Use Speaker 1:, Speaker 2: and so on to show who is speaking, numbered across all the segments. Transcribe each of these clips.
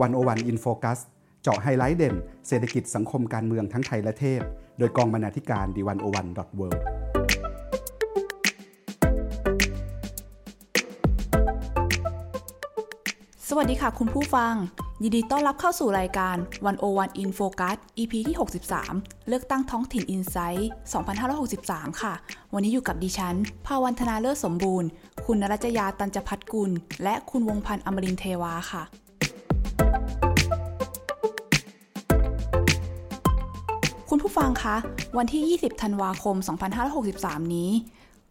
Speaker 1: One O One In Focus เจาะไฮไลท์เด่น เศรษฐกิจสังคมการเมืองทั้งไทยและเทศ โดยกองบรรณาธิการ The One O One dot world
Speaker 2: สวัสดีค่ะคุณผู้ฟัง ยินดีต้อนรับเข้าสู่รายการ 101 In Focus EP ที่ 63 เลือกตั้งท้องถิ่น Insight 2563 ค่ะ วันนี้อยู่กับดิฉัน ภาวันธนาเลิศสมบูรณ์ คุณนรัจยาตันจพัฒกุล และคุณวงพันธ์อมรินเทวาค่ะ ฟังคะ วันที่ 20 ธันวาคม 2563 นี้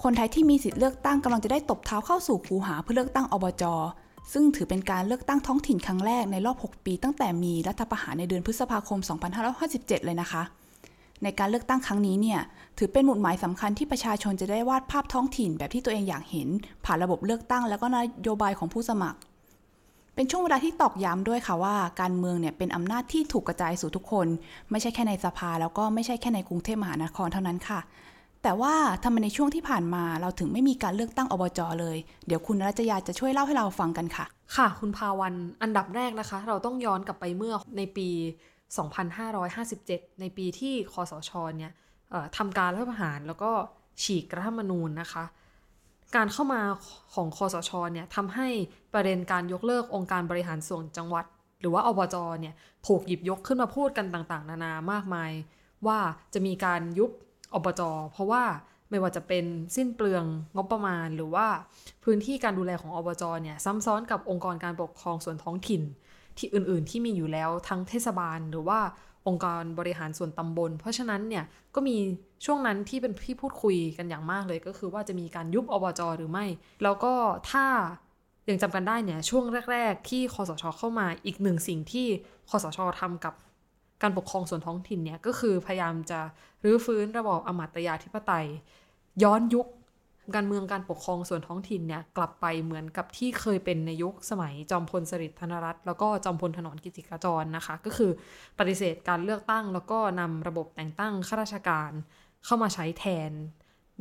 Speaker 2: คนไทยที่มีสิทธิ์เลือกตั้งกำลังจะได้ตบเท้าเข้าสู่คูหาเพื่อเลือกตั้งอบจ ซึ่งถือเป็นการเลือกตั้งท้องถิ่นครั้งแรกในรอบ 6 ปีตั้งแต่มีรัฐประหารในเดือนพฤษภาคม 2557 เลยนะคะ ในการเลือกตั้งครั้งนี้เนี่ย ถือเป็นหมุดหมายสำคัญที่ประชาชนจะได้วาดภาพท้องถิ่นแบบที่ตัวเองอยากเห็น ผ่านระบบเลือกตั้ง แล้วก็นโยบายของผู้สมัคร เป็นช่วงเวลาที่ตอกย้ำด้วยค่ะว่าการเมืองเนี่ยเป็นอำนาจที่ถูกกระจายสู่ทุกคน ไม่ใช่แค่ในสภา แล้วก็ไม่ใช่แค่ในกรุงเทพมหานครเท่านั้นค่ะ แต่ว่าทำไมในช่วงที่ผ่านมาเราถึงไม่มีการเลือกตั้งอบจเลย เดี๋ยวคุณรัชยาจะช่วยเล่าให้เราฟังกันค่ะ
Speaker 3: ค่ะ คุณภาวันอันดับแรกนะคะ เราต้องย้อนกลับไปเมื่อในปี 2557 ในปีที่คอสชเนี่ยทำการรัฐประหารแล้วก็ฉีกรัฐธรรมนูญนะคะ การเข้ามาของคอสชเนี่ยทำให้ประเด็นการยกเลิกองค์การบริหารส่วนจังหวัด หรือว่าอบจเนี่ยถูกหยิบยกขึ้นมาพูดกันต่างๆ นานามากมาย ว่าจะมีการยุบอบจเพราะว่าไม่ว่าจะเป็นสิ้นเปลืองงบประมาณ หรือว่าพื้นที่การดูแลของอบจเนี่ยซ้ำซ้อนกับองค์กรการปกครองส่วนท้องถิ่น ที่อื่นๆ ที่มีอยู่แล้วทั้งเทศบาล หรือว่าองค์กรบริหารส่วนตำบล เพราะฉะนั้นเนี่ยก็มี ช่วงนั้นที่เป็นที่พูดคุยกันอย่างมากเลยก็คือว่าจะมีการยุบอบจหรือไม่ แล้วก็ถ้ายังจำกันได้เนี่ยช่วงแรก ๆ ที่คอสช เข้ามาอีกหนึ่งสิ่งที่คอสชทำกับการปกครองส่วนท้องถิ่นเนี่ยก็คือพยายามจะรื้อฟื้นระบอบอมตะยาธิปไตย ย้อนยุคการเมืองการปกครองส่วนท้องถิ่นเนี่ยกลับไปเหมือนกับที่เคยเป็นในยุคสมัยจอมพลสฤษดิ์ธนรัตน์แล้วก็จอมพลถนอมกิติกาจรนะคะ ก็คือปฏิเสธการเลือกตั้ง แล้วก็นำระบบแต่งตั้งข้าราชการ เข้ามาใช้แทน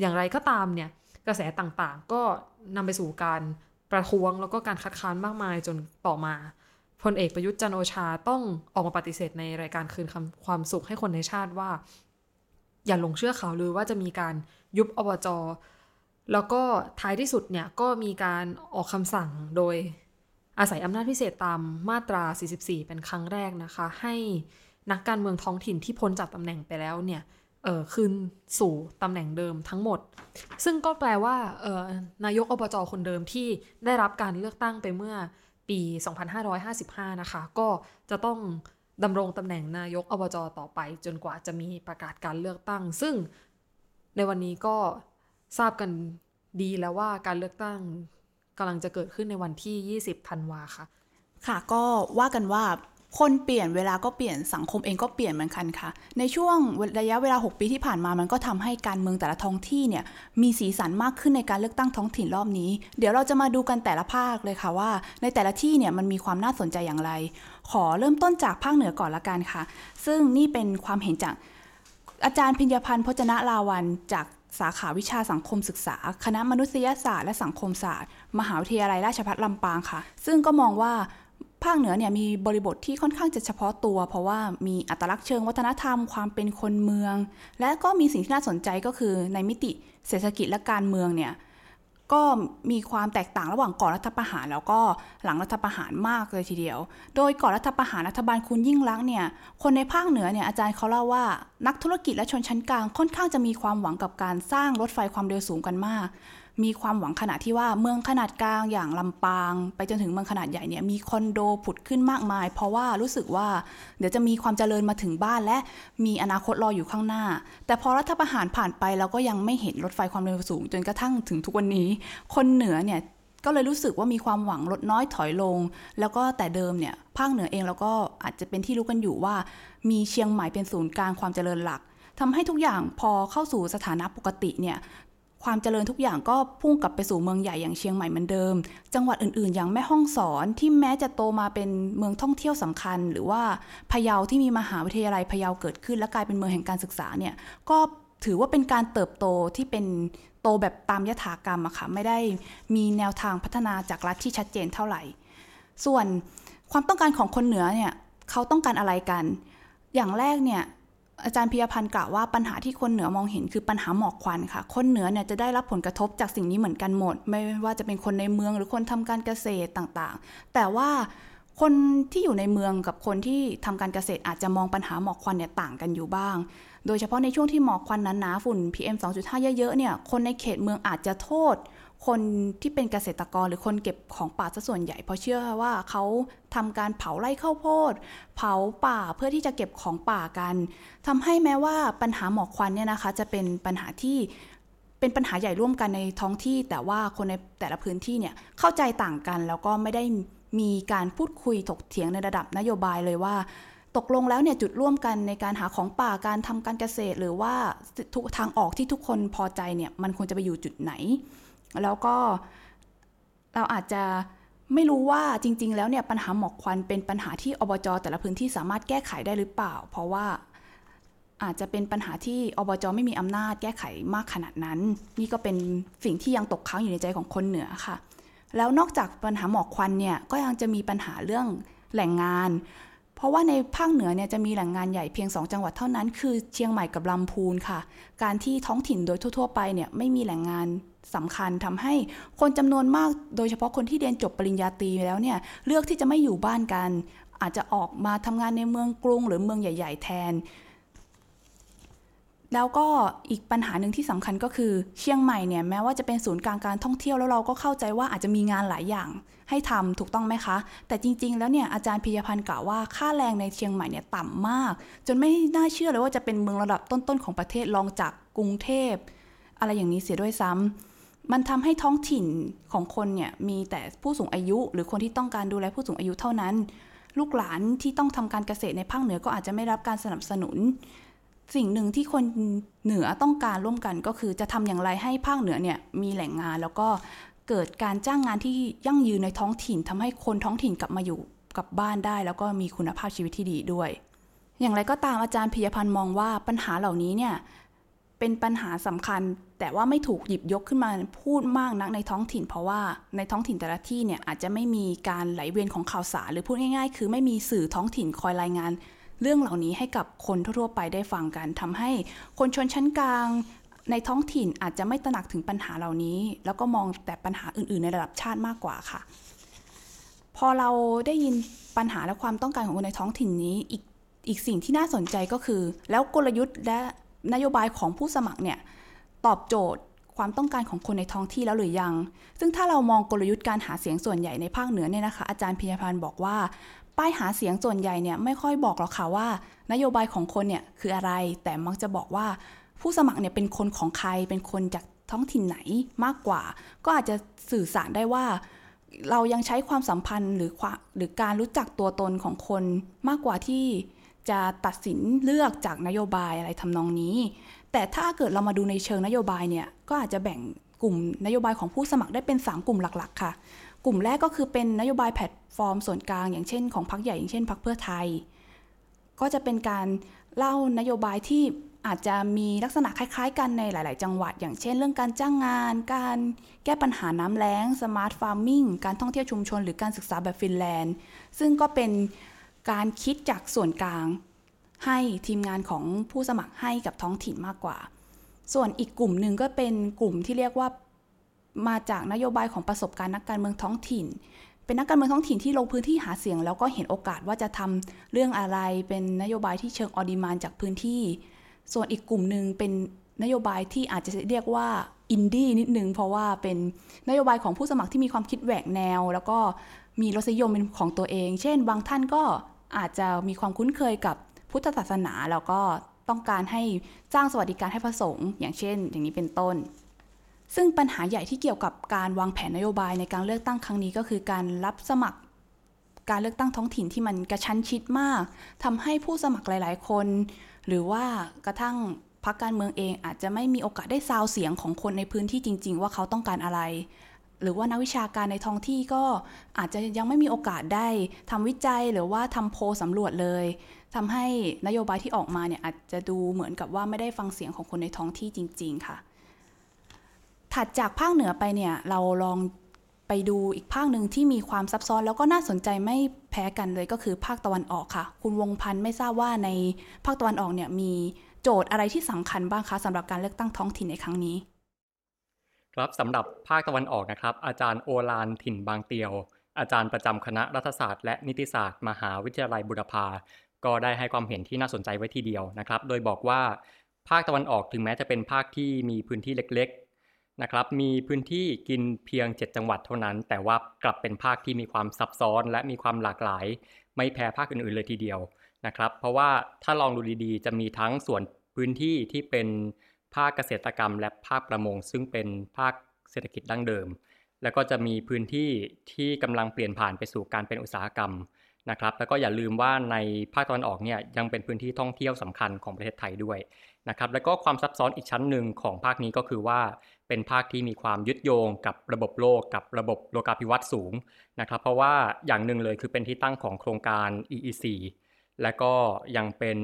Speaker 3: อย่างไรก็ตามเนี่ยกระแสต่างๆ ก็นำไปสู่การประท้วงแล้วก็การคัดค้านมากมายจนต่อมาพลเอกประยุทธ์จันโอชาต้องออกมาปฏิเสธในรายการคืนคความสุขให้คนในชาติว่า อย่าหลงเชื่อข่าวลือว่าจะมีการยุบอบจแล้วก็ท้ายที่สุดเนี่ยก็มีการออกคำสั่งโดยอาศัยอำนาจพิเศษตามมาตรา 44 เป็นครั้งแรกนะคะ ให้นักการเมืองท้องถิ่นที่พ้นจากตำแหน่งไปแล้วเนี่ย เออคืนสู่ตำแหน่งเดิมทั้งหมด ซึ่งก็แปลว่าเออนายกอบจคนเดิมที่ได้รับการเลือกตั้งไปเมื่อปี 2555 นะคะ ก็จะต้องดำรงตำแหน่งนายกอบจต่อไป จนกว่าจะมีประกาศการเลือกตั้ง ซึ่งในวันนี้ก็ทราบกันดีแล้วว่าการเลือกตั้งกำลังจะเกิดขึ้นในวันที่ 20 ธันวาค่ะ
Speaker 2: ค่ะก็ว่ากันว่า คนเปลี่ยนเวลาก็เปลี่ยนสังคมเองก็เปลี่ยนเหมือนกันค่ะ ในช่วงระยะเวลา 6 ปีที่ผ่านมามันก็ทำให้การเมืองแต่ละท้องที่เนี่ยมีสีสันมากขึ้นในการเลือกตั้งท้องถิ่นรอบนี้ เดี๋ยวเราจะมาดูกันแต่ละภาคเลยค่ะว่า ในแต่ละที่เนี่ยมันมีความน่าสนใจอย่างไร ขอเริ่มต้นจากภาคเหนือก่อนละกันค่ะ ซึ่งนี่เป็นความเห็นจากอาจารย์พิญญพันธ์พจนะลาวันจากสาขาวิชาสังคมศึกษา คณะมนุษยศาสตร์และสังคมศาสตร์ มหาวิทยาลัยราชภัฏลำปางค่ะ ซึ่งก็มองว่า ภาคเหนือเนี่ยมีบริบทที่ค่อนข้างจะเฉพาะตัว เพราะว่ามีอัตลักษณ์เชิงวัฒนธรรมความเป็นคนเมือง และก็มีสิ่งที่น่าสนใจก็คือในมิติเศรษฐกิจและการเมืองเนี่ยก็มีความแตกต่างระหว่างก่อนรัฐประหาร แล้วก็หลังรัฐประหารมากเลยทีเดียว โดยก่อนรัฐประหารรัฐบาลคุณยิ่งรักเนี่ยคนในภาคเหนือเนี่ยอาจารย์เขาเล่าว่านักธุรกิจและชนชั้นกลางค่อนข้างจะมีความหวังกับการสร้างรถไฟความเร็วสูงกันมาก มีความหวังขนาดที่ว่าเมืองขนาดกลางอย่างลำปาง ไปจนถึงเมืองขนาดใหญ่เนี่ยมีคอนโดผุดขึ้นมากมาย เพราะว่ารู้สึกว่าเดี๋ยวจะมีความเจริญมาถึงบ้านและมีอนาคตรออยู่ข้างหน้า แต่พอรัฐประหารผ่านไปเราก็ยังไม่เห็นรถไฟความเร็วสูง จนกระทั่งถึงทุกวันนี้ คนเหนือเนี่ยก็เลยรู้สึกว่ามีความหวังลดน้อยถอยลง แล้วก็แต่เดิมเนี่ยภาคเหนือเองเราก็อาจจะเป็นที่รู้กันอยู่ว่า มีเชียงใหม่เป็นศูนย์กลางความเจริญหลักทำให้ทุกอย่างพอเข้าสู่สถานะปกติเนี่ย ความเจริญทุกอย่างก็พุ่งกลับไปสู่เมืองใหญ่อย่างเชียงใหม่เหมือนเดิม จังหวัดอื่นๆ อย่างแม่ฮ่องสอนที่แม้จะโตมาเป็นเมืองท่องเที่ยวสำคัญ หรือว่าพะเยาที่มีมหาวิทยาลัยพะเยาเกิดขึ้น และกลายเป็นเมืองแห่งการศึกษาเนี่ยก็ถือว่าเป็นการเติบโตที่เป็นโตแบบตามยถากรรมอะค่ะไม่ได้มีแนวทางพัฒนาจากรัฐที่ชัดเจนเท่าไหร่ ส่วนความต้องการของคนเหนือเนี่ยเขาต้องการอะไรกัน อย่างแรกเนี่ย อาจารย์พิยพันธ์กล่าวว่าปัญหาที่คนเหนือมองเห็นคือปัญหาหมอกควันค่ะ คนเหนือเนี่ยจะได้รับผลกระทบจากสิ่งนี้เหมือนกันหมด ไม่ว่าจะเป็นคนในเมืองหรือคนทำการเกษตรต่างๆ แต่ว่าคนที่อยู่ในเมืองกับคนที่ทำการเกษตรอาจจะมองปัญหาหมอกควันเนี่ยต่างกันอยู่บ้าง โดยเฉพาะในช่วงที่หมอกควันหนาๆฝุ่น PM 2.5 เยอะๆเนี่ยคนในเขตเมืองอาจจะโทษ คนที่เป็นเกษตรกรหรือคนเก็บของป่าซะส่วนใหญ่ เพราะเชื่อว่าเขาทำการเผาไร่ข้าวโพด เผาป่าเพื่อที่จะเก็บของป่ากันทำให้แม้ว่าปัญหาหมอกควันเนี่ยนะคะ จะเป็นปัญหาที่เป็นปัญหาใหญ่ร่วมกันในท้องที่ แต่ว่าคนในแต่ละพื้นที่เนี่ยเข้าใจต่างกัน แล้วก็ไม่ได้มีการพูดคุยถกเถียงในระดับนโยบายเลยว่า ตกลงแล้วเนี่ยจุดร่วมกันในการหาของป่าการทำการเกษตร หรือว่าทุกทางออกที่ทุกคนพอใจเนี่ยมันควรจะไปอยู่จุดไหน แล้วก็เราอาจจะไม่รู้ว่าจริง ๆ แล้วเนี่ยปัญหาหมอกควันเป็นปัญหาที่อบจแต่ละพื้นที่สามารถแก้ไขได้หรือเปล่า เพราะว่าอาจจะเป็นปัญหาที่อบจไม่มีอำนาจแก้ไขมากขนาดนั้น นี่ก็เป็นสิ่งที่ยังตกค้างอยู่ในใจของคนเหนือค่ะ แล้วนอกจากปัญหาหมอกควันเนี่ยก็ยังจะมีปัญหาเรื่องแหล่งงาน เพราะว่าในภาคเหนือเนี่ยจะมีแหล่งงานใหญ่เพียง 2 จังหวัดเท่านั้น คือเชียงใหม่กับลำพูนค่ะ การที่ท้องถิ่นโดยทั่ว ๆ ไปเนี่ยไม่มีแหล่งงาน สำคัญทำให้คนจำนวนมาก โดยเฉพาะคนที่เรียนจบปริญญาตรีแล้วเนี่ยเลือกที่จะไม่อยู่บ้านกัน อาจจะออกมาทำงานในเมืองกรุง หรือเมืองใหญ่ ๆ แทน แล้วก็อีกปัญหาหนึ่งที่สำคัญก็คือเชียงใหม่เนี่ยแม้ว่าจะเป็นศูนย์กลางการท่องเที่ยวแล้วเราก็เข้าใจว่าอาจจะมีงานหลายอย่างให้ทำถูกต้องไหมคะ แต่จริง ๆ แล้วเนี่ยอาจารย์พิยพันธ์กล่าวว่าค่าแรงในเชียงใหม่เนี่ยต่ำมาก จนไม่น่าเชื่อเลยว่าจะเป็นเมืองระดับต้นๆของประเทศรองจากกรุงเทพ อะไรอย่างนี้เสียด้วยซ้ำ มันทำให้ท้องถิ่นของคนเนี่ยมีแต่ผู้สูงอายุ หรือคนที่ต้องการดูแลผู้สูงอายุเท่านั้น ลูกหลานที่ต้องทำการเกษตรในภาคเหนือก็อาจจะไม่รับการสนับสนุน สิ่งหนึ่งที่คนเหนือต้องการร่วมกันก็คือจะทำอย่างไรให้ภาคเหนือเนี่ยมีแหล่งงานแล้วก็เกิดการจ้างงานที่ยั่งยืนในท้องถิ่นทำให้คนท้องถิ่นกลับมาอยู่กับบ้านได้ แล้วก็มีคุณภาพชีวิตที่ดีด้วย อย่างไรก็ตามอาจารย์พิยพันธ์มองว่าปัญหาเหล่านี้เนี่ยเป็นปัญหาสำคัญ แต่ว่าไม่ถูกหยิบยกขึ้นมาพูดมากนักในท้องถิ่น เพราะว่าในท้องถิ่นแต่ละที่เนี่ยอาจจะไม่มีการไหลเวียนของข่าวสาร หรือพูดง่ายๆ คือไม่มีสื่อท้องถิ่นคอยรายงาน เรื่องเหล่านี้ให้กับคนทั่วๆไปได้ฟังกันทำให้คนชนชั้นกลางในท้องถิ่นอาจจะไม่ตระหนักถึงปัญหาเหล่านี้ แล้วก็มองแต่ปัญหาอื่น ๆ ในระดับชาติมากกว่าค่ะ พอเราได้ยินปัญหาและความต้องการของคนในท้องถิ่นนี้อีกอีกสิ่งที่น่าสนใจก็คือ แล้วกลยุทธ์และนโยบายของผู้สมัครเนี่ย ตอบโจทย์ความต้องการของคนในท้องที่แล้วหรือยัง ซึ่งถ้าเรามองกลยุทธ์การหาเสียงส่วนใหญ่ในภาคเหนือเนี่ยนะคะ อาจารย์พิยพันธ์บอกว่า ป้ายหาเสียงส่วนใหญ่เนี่ยไม่ค่อยบอกหรอกค่ะว่า นโยบายของคนเนี่ยคืออะไร แต่มักจะบอกว่า ผู้สมัครเนี่ยเป็นคนของใคร เป็นคนจากท้องถิ่นไหนมากกว่า ก็อาจจะสื่อสารได้ว่า เรายังใช้ความสัมพันธ์หรือหรือการรู้จักตัวตนของคนมากกว่าที่จะตัดสินเลือกจากนโยบายอะไรทำนองนี้ แต่ถ้าเกิดเรามาดูในเชิงนโยบายเนี่ยก็อาจจะแบ่งกลุ่มนโยบายของผู้สมัครได้เป็น 3 กลุ่มหลักๆ ค่ะ กลุ่มแรกก็คือเป็นนโยบายแพลตฟอร์มส่วนกลาง อย่างเช่นของพรรคใหญ่อย่างเช่นพรรคเพื่อไทย ก็จะเป็นการเล่านโยบายที่อาจจะมีลักษณะคล้ายๆ กันในหลาย ๆ จังหวัด อย่างเช่น เรื่องการจ้างงาน การแก้ปัญหาน้ำแล้ง smart farming การท่องเที่ยวชุมชน หรือการศึกษาแบบฟินแลนด์ ซึ่งก็เป็นการคิดจากส่วนกลาง ให้ทีมงานของผู้สมัครให้กับท้องถิ่นมากกว่า ส่วนอีกกลุ่มหนึ่งก็เป็นกลุ่มที่เรียกว่ามาจากนโยบายของประสบการณ์นักการเมืองท้องถิ่น เป็นนักการเมืองท้องถิ่นที่ลงพื้นที่หาเสียง แล้วก็เห็นโอกาสว่าจะทำเรื่องอะไร เป็นนโยบายที่เชิง on demand จากพื้นที่ ส่วนอีกกลุ่มหนึ่งเป็นนโยบายที่อาจจะเรียกว่าอินดี้นิดนึงเพราะว่าเป็นนโยบายของผู้สมัครที่มีความคิดแหวกแนว แล้วก็มีรสนิยมเป็นของตัวเอง เช่น บางท่านก็อาจจะมีความคุ้นเคยกับ พุทธศาสนาแล้วก็ต้องการให้สร้างสวัสดิการให้พระสงฆ์อย่างเช่น อย่างนี้เป็นต้น ซึ่งปัญหาใหญ่ที่เกี่ยวกับการวางแผนนโยบายในการเลือกตั้งครั้งนี้ก็คือการรับสมัครการเลือกตั้งท้องถิ่นที่มันกระชั้นชิดมากทำให้ผู้สมัครหลาย ๆ คน หรือว่ากระทั่งพรรคการเมืองเองอาจจะไม่มีโอกาสได้ซาวเสียงของคนในพื้นที่จริง ๆ ว่าเขาต้องการอะไร หรือว่านักวิชาการในท้องที่ก็อาจจะยังไม่มีโอกาสได้ทำวิจัยหรือว่าทำโพลสำรวจเลย ทำให้นโยบายที่ออกมาเนี่ยอาจจะดูเหมือนกับว่าไม่ได้ฟังเสียงของคนในท้องที่จริง ๆ ค่ะ ถัดจากภาคเหนือไปเนี่ยเราลองไปดูอีกภาคหนึ่งที่มีความซับซ้อนแล้วก็น่าสนใจไม่แพ้กันเลยก็คือภาคตะวันออกค่ะ คุณวงพันธ์ไม่ทราบว่าในภาคตะวันออกเนี่ยมีโจทย์อะไรที่สำคัญบ้างคะสำหรับการเลือกตั้งท้องถิ่นในครั้งนี้
Speaker 4: ครับสำหรับภาคตะวันออกนะครับ อาจารย์โอลานถิ่นบางเตียว อาจารย์ประจำคณะรัฐศาสตร์และนิติศาสตร์ มหาวิทยาลัยบุรพา ก็ได้ให้ความเห็นที่น่าสนใจไว้ทีเดียวนะครับ โดยบอกว่าภาคตะวันออกถึงแม้จะเป็นภาคที่มีพื้นที่เล็กๆนะครับ มีพื้นที่กินเพียง 7 จังหวัดเท่านั้น แต่ว่ากลับเป็นภาคที่มีความซับซ้อน และมีความหลากหลาย ไม่แพ้ภาคอื่นๆเลยทีเดียวนะครับ เพราะว่าถ้าลองดูดีๆ จะมีทั้งส่วนพื้นที่ที่เป็นภาคเกษตรกรรม และภาคประมง ซึ่งเป็นภาคเศรษฐกิจดั้งเดิม แล้วก็จะมีพื้นที่ที่กำลังเปลี่ยนผ่านไปสู่การเป็นอุตสาหกรรม นะครับแล้วก็อย่าลืมว่าในภาคตะวันออกเนี่ยยังเป็นพื้นที่ท่องเที่ยวสำคัญของประเทศไทยด้วยนะครับแล้วก็ความซับซ้อนอีกชั้นหนึ่งของภาคนี้ก็คือว่าเป็นภาคที่มีความยึดโยงกับระบบโลกกับระบบโลกาภิวัตน์สูงนะครับเพราะว่าอย่างหนึ่งเลยคือเป็นที่ตั้งของโครงการ EEC และก็ยังเป็น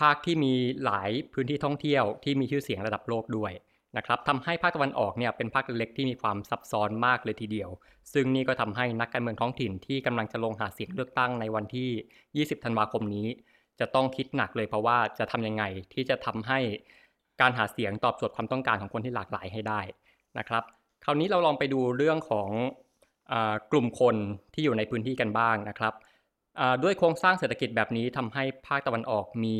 Speaker 4: ภาคที่มีหลายพื้นที่ท่องเที่ยวที่มีชื่อเสียงระดับโลกด้วย นะครับทำให้ภาคตะวันออกเนี่ยเป็นภาคเล็กที่มีความซับซ้อนมากเลยทีเดียว ซึ่งนี่ก็ทำให้นักการเมืองท้องถิ่นที่กำลังจะลงหาเสียงเลือกตั้งในวันที่ 20 ธันวาคมนี้ จะต้องคิดหนักเลยเพราะว่าจะทำยังไงที่จะทำให้การหาเสียงตอบโจทย์ความต้องการของคนที่หลากหลายให้ได้นะครับ คราวนี้เราลองไปดูเรื่องของอกลุ่มคนที่อยู่ในพื้นที่กันบ้างนะครับด้วยโครงสร้างเศรษฐกิจแบบนี้ทำให้ภาคตะวันออกมี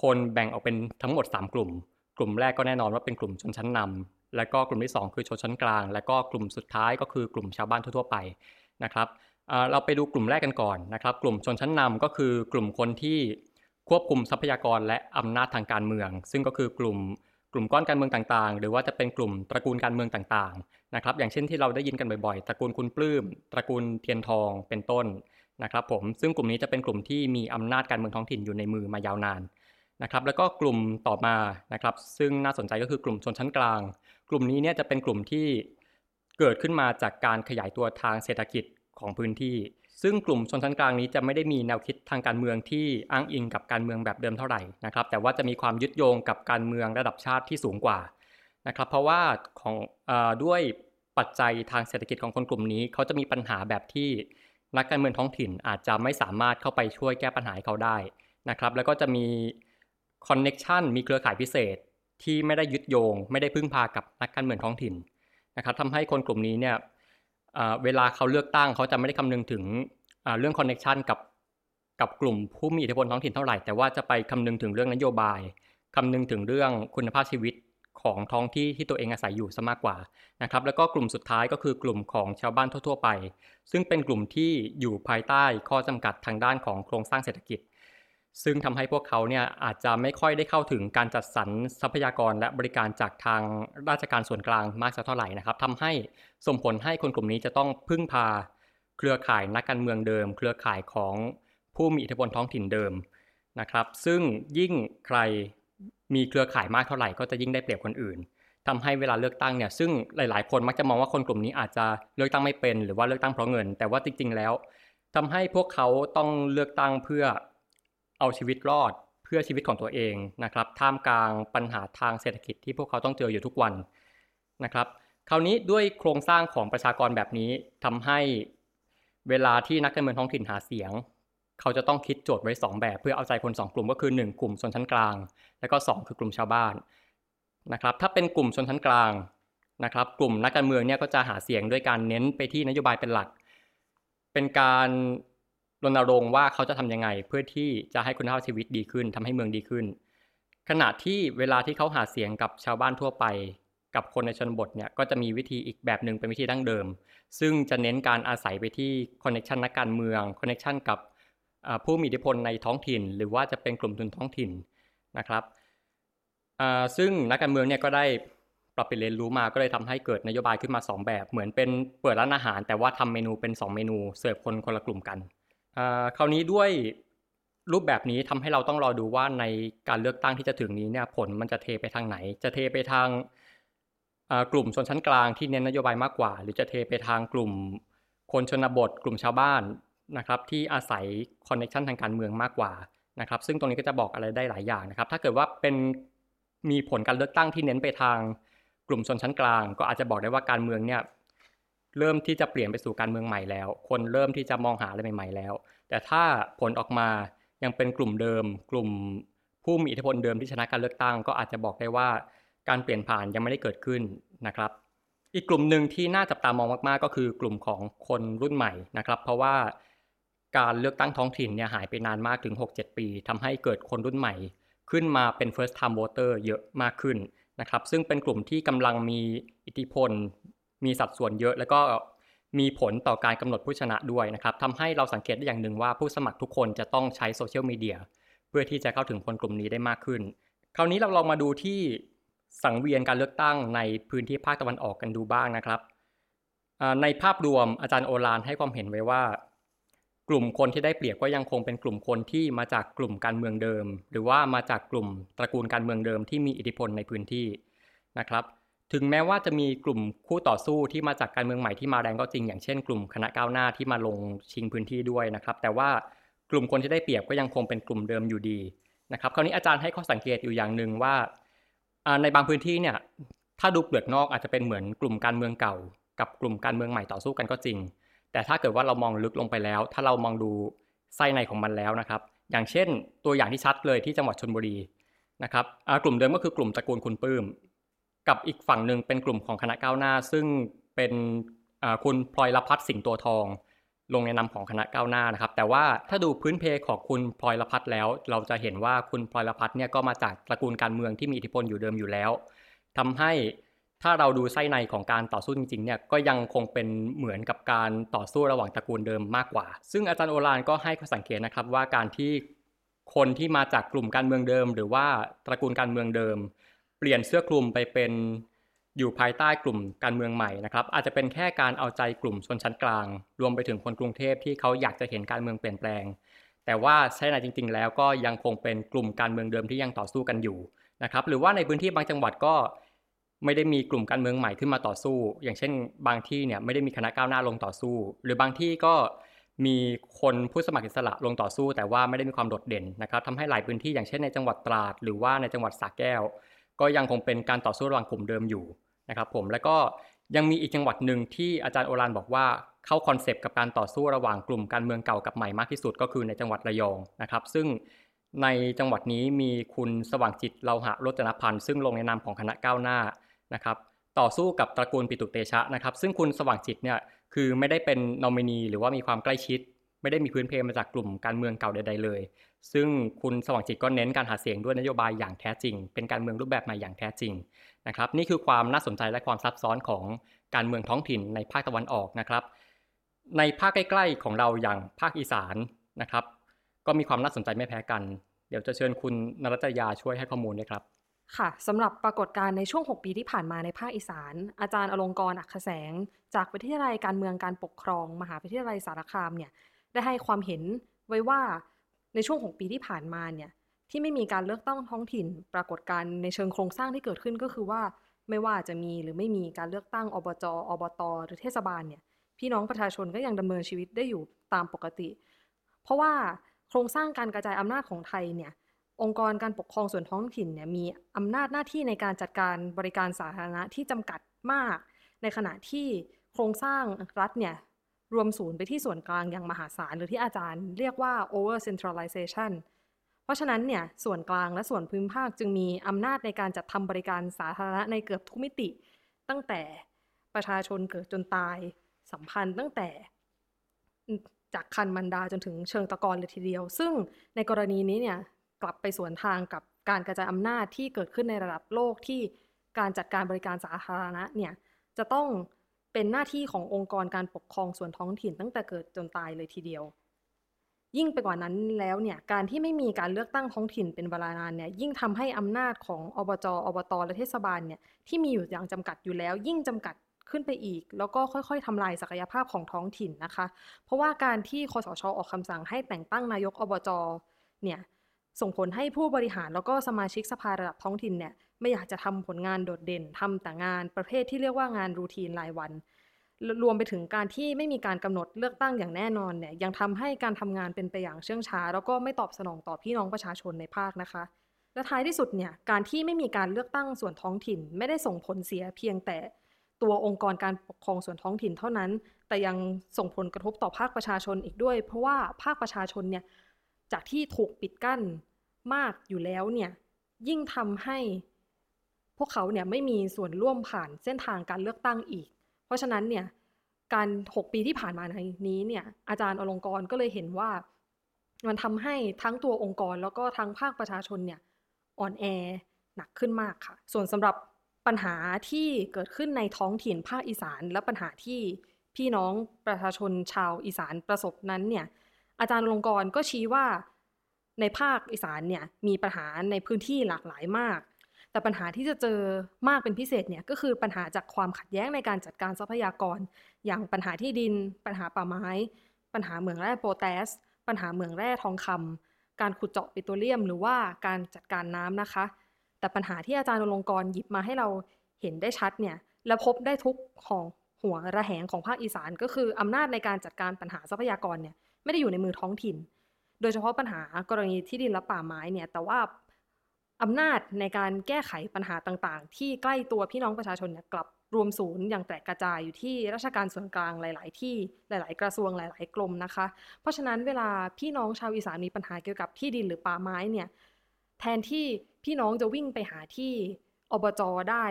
Speaker 4: คนแบ่งออกเป็นทั้งหมด 3 กลุ่ม กลุ่มแรกก็แน่นอนว่าเป็นกลุ่มชนชั้นนำและก็กลุ่มที่ 2 คือชนชั้นกลาง และก็กลุ่มสุดท้ายก็คือกลุ่มชาวบ้านทั่วๆไปนะครับเราไปดูกลุ่มแรกกันก่อนนะครับ กลุ่มชนชั้นนำก็คือกลุ่มคนที่ควบคุมทรัพยากรและอำนาจทางการเมือง ซึ่งก็คือกลุ่มกลุ่มก้อนการเมืองต่างๆ หรือว่าจะเป็นกลุ่มตระกูลการเมืองต่างๆนะครับ อย่างเช่นที่เราได้ยินกันบ่อยๆ ตระกูลคุณปลื้ม ตระกูลเทียนทองเป็นต้นนะครับผมซึ่งกลุ่มนี้จะเป็นกลุ่มที่มีอำนาจการเมืองท้องถิ่นอยู่ในมือมายาวนาน นะครับแล้วก็กลุ่มต่อมานะครับซึ่งน่าสนใจก็คือกลุ่มชนชั้นกลาง กลุ่มนี้เนี่ยจะเป็นกลุ่มที่เกิดขึ้นมาจากการขยายตัวทางเศรษฐกิจของพื้นที่ ซึ่งกลุ่มชนชั้นกลางนี้จะไม่ได้มีแนวคิดทางการเมืองที่อ้างอิงกับการเมืองแบบเดิมเท่าไหร่นะครับแต่ว่าจะมีความยึดโยงกับการเมืองระดับชาติที่สูงกว่านะครับเพราะว่าของอด้วยปัจจัยทางเศรษฐกิจของคนกลุ่มนี้เขาจะมีปัญหาแบบที่นักการเมืองท้องถิ่นอาจจะไม่สามารถเข้าไปช่วยแก้ปัญหาเขาได้นะครับแล้วก็จะมี connection มีเครือข่ายพิเศษที่ไม่ได้ยึดโยง ไม่ได้พึ่งพากับนักการเมืองท้องถิ่นนะครับทำให้คนกลุ่มนี้เนี่ยเวลาเขาเลือกตั้งเขาจะไม่ได้คำนึงถึงเรื่อง connection กับกับกลุ่มผู้มีอิทธิพลท้องถิ่นเท่าไหร่ แต่ว่าจะไปคำนึงถึงเรื่องนโยบายคำนึงถึงเรื่องคุณภาพชีวิตของท้องที่ที่ตัวเองอาศัยอยู่ซะมากกว่านะครับแล้วก็กลุ่มสุดท้ายก็คือกลุ่มของชาวบ้านทั่ว ๆ ไป ซึ่งเป็นกลุ่มที่อยู่ภายใต้ข้อจำกัดทางด้านของโครงสร้างเศรษฐกิจ ซึ่งทำให้พวกเขาเนี่ยอาจจะไม่ค่อยได้เข้าถึงการจัดสรรทรัพยากรและบริการจากทางราชการส่วนกลางมากสักเท่าไหร่นะครับทำให้ส่งผลให้คนกลุ่มนี้จะต้องพึ่งพาเครือข่ายนักการเมืองเดิม เครือข่ายของผู้มีอิทธิพลท้องถิ่นเดิมนะครับ ซึ่งยิ่งใครมีเครือข่ายมากเท่าไหร่ก็จะยิ่งได้เปรียบคนอื่นทำให้เวลาเลือกตั้งเนี่ยซึ่งหลาย ๆ คนมักจะมองว่าคนกลุ่มนี้อาจจะเลือกตั้งไม่เป็น หรือว่าเลือกตั้งเพราะเงิน แต่ว่าจริง ๆ แล้วทำให้พวกเขาต้องเลือกตั้งเพื่อ เอาชีวิตรอดเพื่อชีวิตของตัวเองนะครับท่ามกลางปัญหาทางเศรษฐกิจที่พวกเขาต้องเจออยู่ทุกวันนะครับคราวนี้ด้วยโครงสร้างของประชากรแบบนี้ทำให้เวลาที่นักการเมืองท้องถิ่นหาเสียง เขาจะต้องคิดโจทย์ไว้ 2 แบบ เพื่อเอาใจคน 2 กลุ่มก็คือ 1 กลุ่มชนชั้นกลาง และก็ 2 คือกลุ่มชาวบ้านนะครับถ้าเป็นกลุ่มชนชั้นกลางนะครับกลุ่มนักการเมืองเนี่ยก็จะหาเสียงด้วยการเน้นไปที่นโยบายเป็นหลัก เป็นการ รณรงค์ว่าเขาจะทํำยังไง เพื่อที่จะให้คุณภาพชีวิตดีขึ้นทำให้เมืองดีขึ้น ขณะที่เวลาที่เขาหาเสียงกับชาวบ้านทั่วไป กับคนในชนบทเนี่ยก็จะมีวิธีอีกแบบหนึ่งเป็นวิธีดั้งเดิม ซึ่งจะเน้นการอาศัยไปที่คอนเนคชันนักการเมืองคอนเนคชันกับผู้มีอิทธิพลในท้องถิ่น หรือว่าจะเป็นกลุ่มทุนท้องถิ่นนะครับซึ่งนักการเมืองเนี่ยก็ได้ปรับเปลี่ยนเรียนรู้มาก็เลยทำให้เกิดนโยบายขึ้นมา 2 แบบ เหมือนเป็นเปิดร้านอาหาร แต่ว่าทำเมนูเป็น 2 เมนูเสิร์ฟคนคนละกลุ่มกัน คราวนี้ด้วยรูปแบบนี้ทำให้เราต้องรอดูว่าในการเลือกตั้งที่จะถึงนี้เนี่ยผลมันจะเทไปทางไหน จะเทไปทางกลุ่มชนชั้นกลางที่เน้นนโยบายมากกว่า หรือจะเทไปทางกลุ่มคนชนบท กลุ่มชาวบ้านนะครับที่อาศัยคอนเนคชันทางการเมืองมากกว่านะครับซึ่งตรงนี้ก็จะบอกอะไรได้หลายอย่างนะครับ ถ้าเกิดว่าเป็นมีผลการเลือกตั้งที่เน้นไปทางกลุ่มชนชั้นกลาง ก็อาจจะบอกได้ว่าการเมืองเนี่ย เริ่มที่จะเปลี่ยนไปสู่การเมืองใหม่แล้ว คนเริ่มที่จะมองหาอะไรใหม่ ๆ แล้ว แต่ถ้าผลออกมายังเป็นกลุ่มเดิม กลุ่มผู้มีอิทธิพลเดิมที่ชนะการเลือกตั้ง ก็อาจจะบอกได้ว่าการเปลี่ยนผ่านยังไม่ได้เกิดขึ้นนะครับ อีกกลุ่มหนึ่งที่น่าจับตามองมากๆ ก็คือกลุ่มของคนรุ่นใหม่นะครับ เพราะว่าการเลือกตั้งท้องถิ่นเนี่ยหายไปนานมากถึง 6-7 ปีทำให้เกิดคนรุ่นใหม่ ขึ้นมาเป็น first time voter เยอะมากขึ้นนะครับ ซึ่งเป็นกลุ่มที่กำลังมีอิทธิพล มีสัดส่วนเยอะแล้วก็มีผลต่อการกำหนดผู้ชนะด้วยนะครับทำให้เราสังเกตได้อย่างหนึ่งว่าผู้สมัครทุกคนจะต้องใช้โซเชียลมีเดียเพื่อที่จะเข้าถึงคนกลุ่มนี้ได้มากขึ้น คราวนี้เราลองมาดูที่สังเวียนการเลือกตั้งในพื้นที่ภาคตะวันออกกันดูบ้างนะครับ ในภาพรวมอาจารย์โอลานให้ความเห็นไว้ว่า กลุ่มคนที่ได้เปรียบก็ยังคงเป็นกลุ่มคนที่มาจากกลุ่มการเมืองเดิม หรือว่ามาจากกลุ่มตระกูลการเมืองเดิมที่มีอิทธิพลในพื้นที่นะครับ ถึงแม้ว่าจะมีกลุ่มคู่ต่อสู้ที่มาจากการเมืองใหม่ที่มาแรงก็จริง อย่างเช่นกลุ่มคณะก้าวหน้าที่มาลงชิงพื้นที่ด้วยนะครับ แต่ว่ากลุ่มคนที่ได้เปรียบก็ยังคงเป็นกลุ่มเดิมอยู่ดีนะครับ คราวนี้อาจารย์ให้ข้อสังเกตอยู่อย่างหนึ่งว่าในบางพื้นที่เนี่ยถ้าดูเปลือกนอกอาจจะเป็นเหมือนกลุ่มการเมืองเก่า กับกลุ่มการเมืองใหม่ต่อสู้กันก็จริง แต่ถ้าเกิดว่าเรามองลึกลงไปแล้ว ถ้าเรามองดูไส้ในของมันแล้วนะครับ อย่างเช่นตัวอย่างที่ชัดเลยที่จังหวัดชนบุรีนะครับกลุ่มเดิมก็คือกลุ่มตระกูลคุณปื้ม กับอีกฝั่งหนึ่งเป็นกลุ่มของคณะก้าวหน้า ซึ่งเป็นคุณพลอยรพัฒน์สิงห์ตัวทอง ลงในนามของคณะก้าวหน้านะครับ แต่ว่าถ้าดูพื้นเพของคุณพลอยรพัฒน์แล้ว เราจะเห็นว่าคุณพลอยรพัฒน์เนี่ยก็มาจากตระกูลการเมืองที่มีอิทธิพลอยู่เดิมอยู่แล้วทำให้ถ้าเราดูไส้ในของการต่อสู้จริงๆเนี่ยก็ยังคงเป็นเหมือนกับการต่อสู้ระหว่างตระกูลเดิมมากกว่า ซึ่งอาจารย์โอรานก็ให้ข้อสังเกตนะครับว่าการที่คนที่มาจากกลุ่มการเมืองเดิม หรือว่าตระกูลการเมืองเดิม เปลี่ยนเสื้อคลุมไปเป็นอยู่ภายใต้กลุ่มการเมืองใหม่นะครับอาจจะเป็นแค่การเอาใจกลุ่มชนชั้นกลาง รวมไปถึงคนกรุงเทพที่เขาอยากจะเห็นการเมืองเปลี่ยนแปลง แต่ว่าใช่ในจริง ๆ แล้วก็ยังคงเป็นกลุ่มการเมืองเดิมที่ยังต่อสู้กันอยู่นะครับหรือว่าในพื้นที่บางจังหวัดก็ไม่ได้มีกลุ่มการเมืองใหม่ขึ้นมาต่อสู้ อย่างเช่น บางที่เนี่ยไม่ได้มีคณะก้าวหน้าลงต่อสู้ หรือบางที่ก็มีคนผู้สมัครอิสระลงต่อสู้ แต่ว่าไม่ได้มีความโดดเด่นนะครับทำให้หลายพื้นที่อย่างเช่นในจังหวัดตราด หรือว่าในจังหวัดสระแก้ว ก็ยังคงเป็นการต่อสู้ระหว่างกลุ่มเดิมอยู่นะครับผมแล้วก็ยังมีอีกจังหวัดหนึ่งที่อาจารย์โอฬารบอกว่าเข้าคอนเซปต์กับการต่อสู้ระหว่างกลุ่มการเมืองเก่ากับใหม่มากที่สุดก็คือในจังหวัดระยองนะครับ ซึ่งในจังหวัดนี้มีคุณสว่างจิตเราหะรจนพันธ์ซึ่งลงในนามของคณะก้าวหน้านะครับต่อสู้กับตระกูลปิตุเตชะนะครับ ซึ่งคุณสว่างจิตเนี่ยคือไม่ได้เป็นนอมินีหรือว่ามีความใกล้ชิด ไม่ได้มีพื้นเพมาจากกลุ่มการเมืองเก่าใด ๆ เลย ซึ่งคุณสว่างจิตก็เน้นการหาเสียงด้วยนโยบายอย่างแท้จริง เป็นการเมืองรูปแบบใหม่อย่างแท้จริงนะครับ นี่คือความน่าสนใจและความซับซ้อนของการเมืองท้องถิ่นในภาคตะวันออกนะครับ ในภาคใกล้ๆของเราอย่างภาคอีสานนะครับ ก็มีความน่าสนใจไม่แพ้กัน เดี๋ยวจะเชิญคุณนรัตยาช่วยให้ข้อมูลด้วยครับ
Speaker 3: ค่ะสำหรับปรากฏการณ์ในช่วง 6 ปีที่ผ่านมาในภาคอีสาน อาจารย์อลงกรอักแสง จากวิทยาลัยการเมืองการปกครอง มหาวิทยาลัยสารคามเนี่ยได้ให้ความเห็นไว้ว่า ในช่วง6ปีที่ผ่านมาเนี่ยที่ไม่มีการเลือกตั้งท้องถิ่น ปรากฏการณ์ในเชิงโครงสร้างที่เกิดขึ้นก็คือว่า ไม่ว่าจะมีหรือไม่มีการเลือกตั้งอบจ อบต หรือเทศบาลเนี่ยพี่น้องประชาชนก็ยังดำเนินชีวิตได้อยู่ตามปกติ เพราะว่าโครงสร้างการกระจายอำนาจของไทยเนี่ยองค์กรการปกครองส่วนท้องถิ่นเนี่ยมีอำนาจหน้าที่ในการจัดการบริการสาธารณะที่จำกัดมาก ในขณะที่โครงสร้างรัฐเนี่ย รวมศูนย์ไปที่ส่วนกลางอย่างมหาศาลหรือที่อาจารย์เรียกว่า over centralization เพราะฉะนั้นเนี่ยส่วนกลางและส่วนพื้นภาคจึงมีอำนาจในการจัดทำบริการสาธารณะในเกือบทุกมิติ ตั้งแต่ประชาชนเกิดจนตาย สัมพันธ์ตั้งแต่จากคันมันดาจนถึงเชิงตะกอนเลยทีเดียว ซึ่งในกรณีนี้เนี่ยกลับไปสวนทางกับการกระจายอำนาจที่เกิดขึ้นในระดับโลกที่การจัดการบริการสาธารณะเนี่ยจะต้อง เป็นหน้าที่ขององค์กรการปกครองส่วนท้องถิ่นตั้งแต่เกิดจนตายเลยทีเดียว ยิ่งไปกว่านั้นแล้วเนี่ยการที่ไม่มีการเลือกตั้งท้องถิ่นเป็นเวลานานเนี่ยยิ่งทำให้อำนาจของอบจอบตและเทศบาลเนี่ยที่มีอยู่อย่างจำกัดอยู่แล้ว ยิ่งจำกัดขึ้นไปอีก แล้วก็ค่อยๆทำลายศักยภาพของท้องถิ่นนะคะ เพราะว่าการที่คอสชออกคำสั่งให้แต่งตั้งนายกอบจเนี่ยส่งผลให้ผู้บริหารแล้วก็สมาชิกสภาระดับท้องถิ่นเนี่ย ไม่อยากจะทำผลงานโดดเด่นทำแต่งานประเภทที่เรียกว่างานรูทีนรายวัน รวมไปถึงการที่ไม่มีการกำหนดเลือกตั้งอย่างแน่นอนเนี่ยยังทำให้การทำงานเป็นไปอย่างเชื่องช้า แล้วก็ไม่ตอบสนองต่อพี่น้องประชาชนในภาคนะคะ และท้ายที่สุดเนี่ยการที่ไม่มีการเลือกตั้งส่วนท้องถิ่น ไม่ได้ส่งผลเสียเพียงแต่ตัวองค์กรการปกครองส่วนท้องถิ่นเท่านั้น แต่ยังส่งผลกระทบต่อภาคประชาชนอีกด้วย เพราะว่าภาคประชาชนเนี่ยจากที่ถูกปิดกั้นมากอยู่แล้วเนี่ยยิ่งทำให้ พวกเขาเนี่ยไม่มีส่วนร่วมผ่านเส้นทางการเลือกตั้งอีก เพราะฉะนั้นเนี่ยการ 6 ปีที่ผ่านมาในนี้เนี่ยอาจารย์อลงกรก็เลยเห็นว่า มันทำให้ทั้งตัวองค์กรแล้วก็ทั้งภาคประชาชนเนี่ยอ่อนแอหนักขึ้นมากค่ะ ส่วนสำหรับปัญหาที่เกิดขึ้นในท้องถิ่นภาคอีสาน และปัญหาที่พี่น้องประชาชนชาวอีสานประสบนั้นเนี่ยอาจารย์อลงกรก็ชี้ว่าในภาคอีสานเนี่ยมีปัญหาในพื้นที่หลากหลายมาก แต่ปัญหาที่จะเจอมากเป็นพิเศษเนี่ยก็คือปัญหาจากความขัดแย้งในการจัดการทรัพยากร อย่างปัญหาที่ดิน ปัญหาป่าไม้ ปัญหาเหมืองแร่โปแทส ปัญหาเหมืองแร่ทองคำการขุดเจาะปิโตรเลียม หรือว่าการจัดการน้ำนะคะ แต่ปัญหาที่อาจารย์ลงกรหยิบมาให้เราเห็นได้ชัดเนี่ยและพบได้ทุกของหัวระแหงของภาคอีสาน ก็คืออำนาจในการจัดการปัญหาทรัพยากรเนี่ยไม่ได้อยู่ในมือท้องถิ่น โดยเฉพาะปัญหากรณีที่ดินและป่าไม้เนี่ยแต่ว่า อำนาจในการแก้ไขปัญหาต่างๆ ที่ใกล้ตัวพี่น้องประชาชนเนี่ยกลับรวมศูนย์อย่างแตกกระจายอยู่ที่ราชการส่วนกลางหลาย ๆ ที่หลาย ๆ กระทรวงหลาย ๆ กรมนะคะ เพราะฉะนั้นเวลาพี่น้องชาวอีสานมีปัญหาเกี่ยวกับที่ดินหรือป่าไม้เนี่ยแทนที่พี่น้องจะวิ่งไปหาที่อบจได้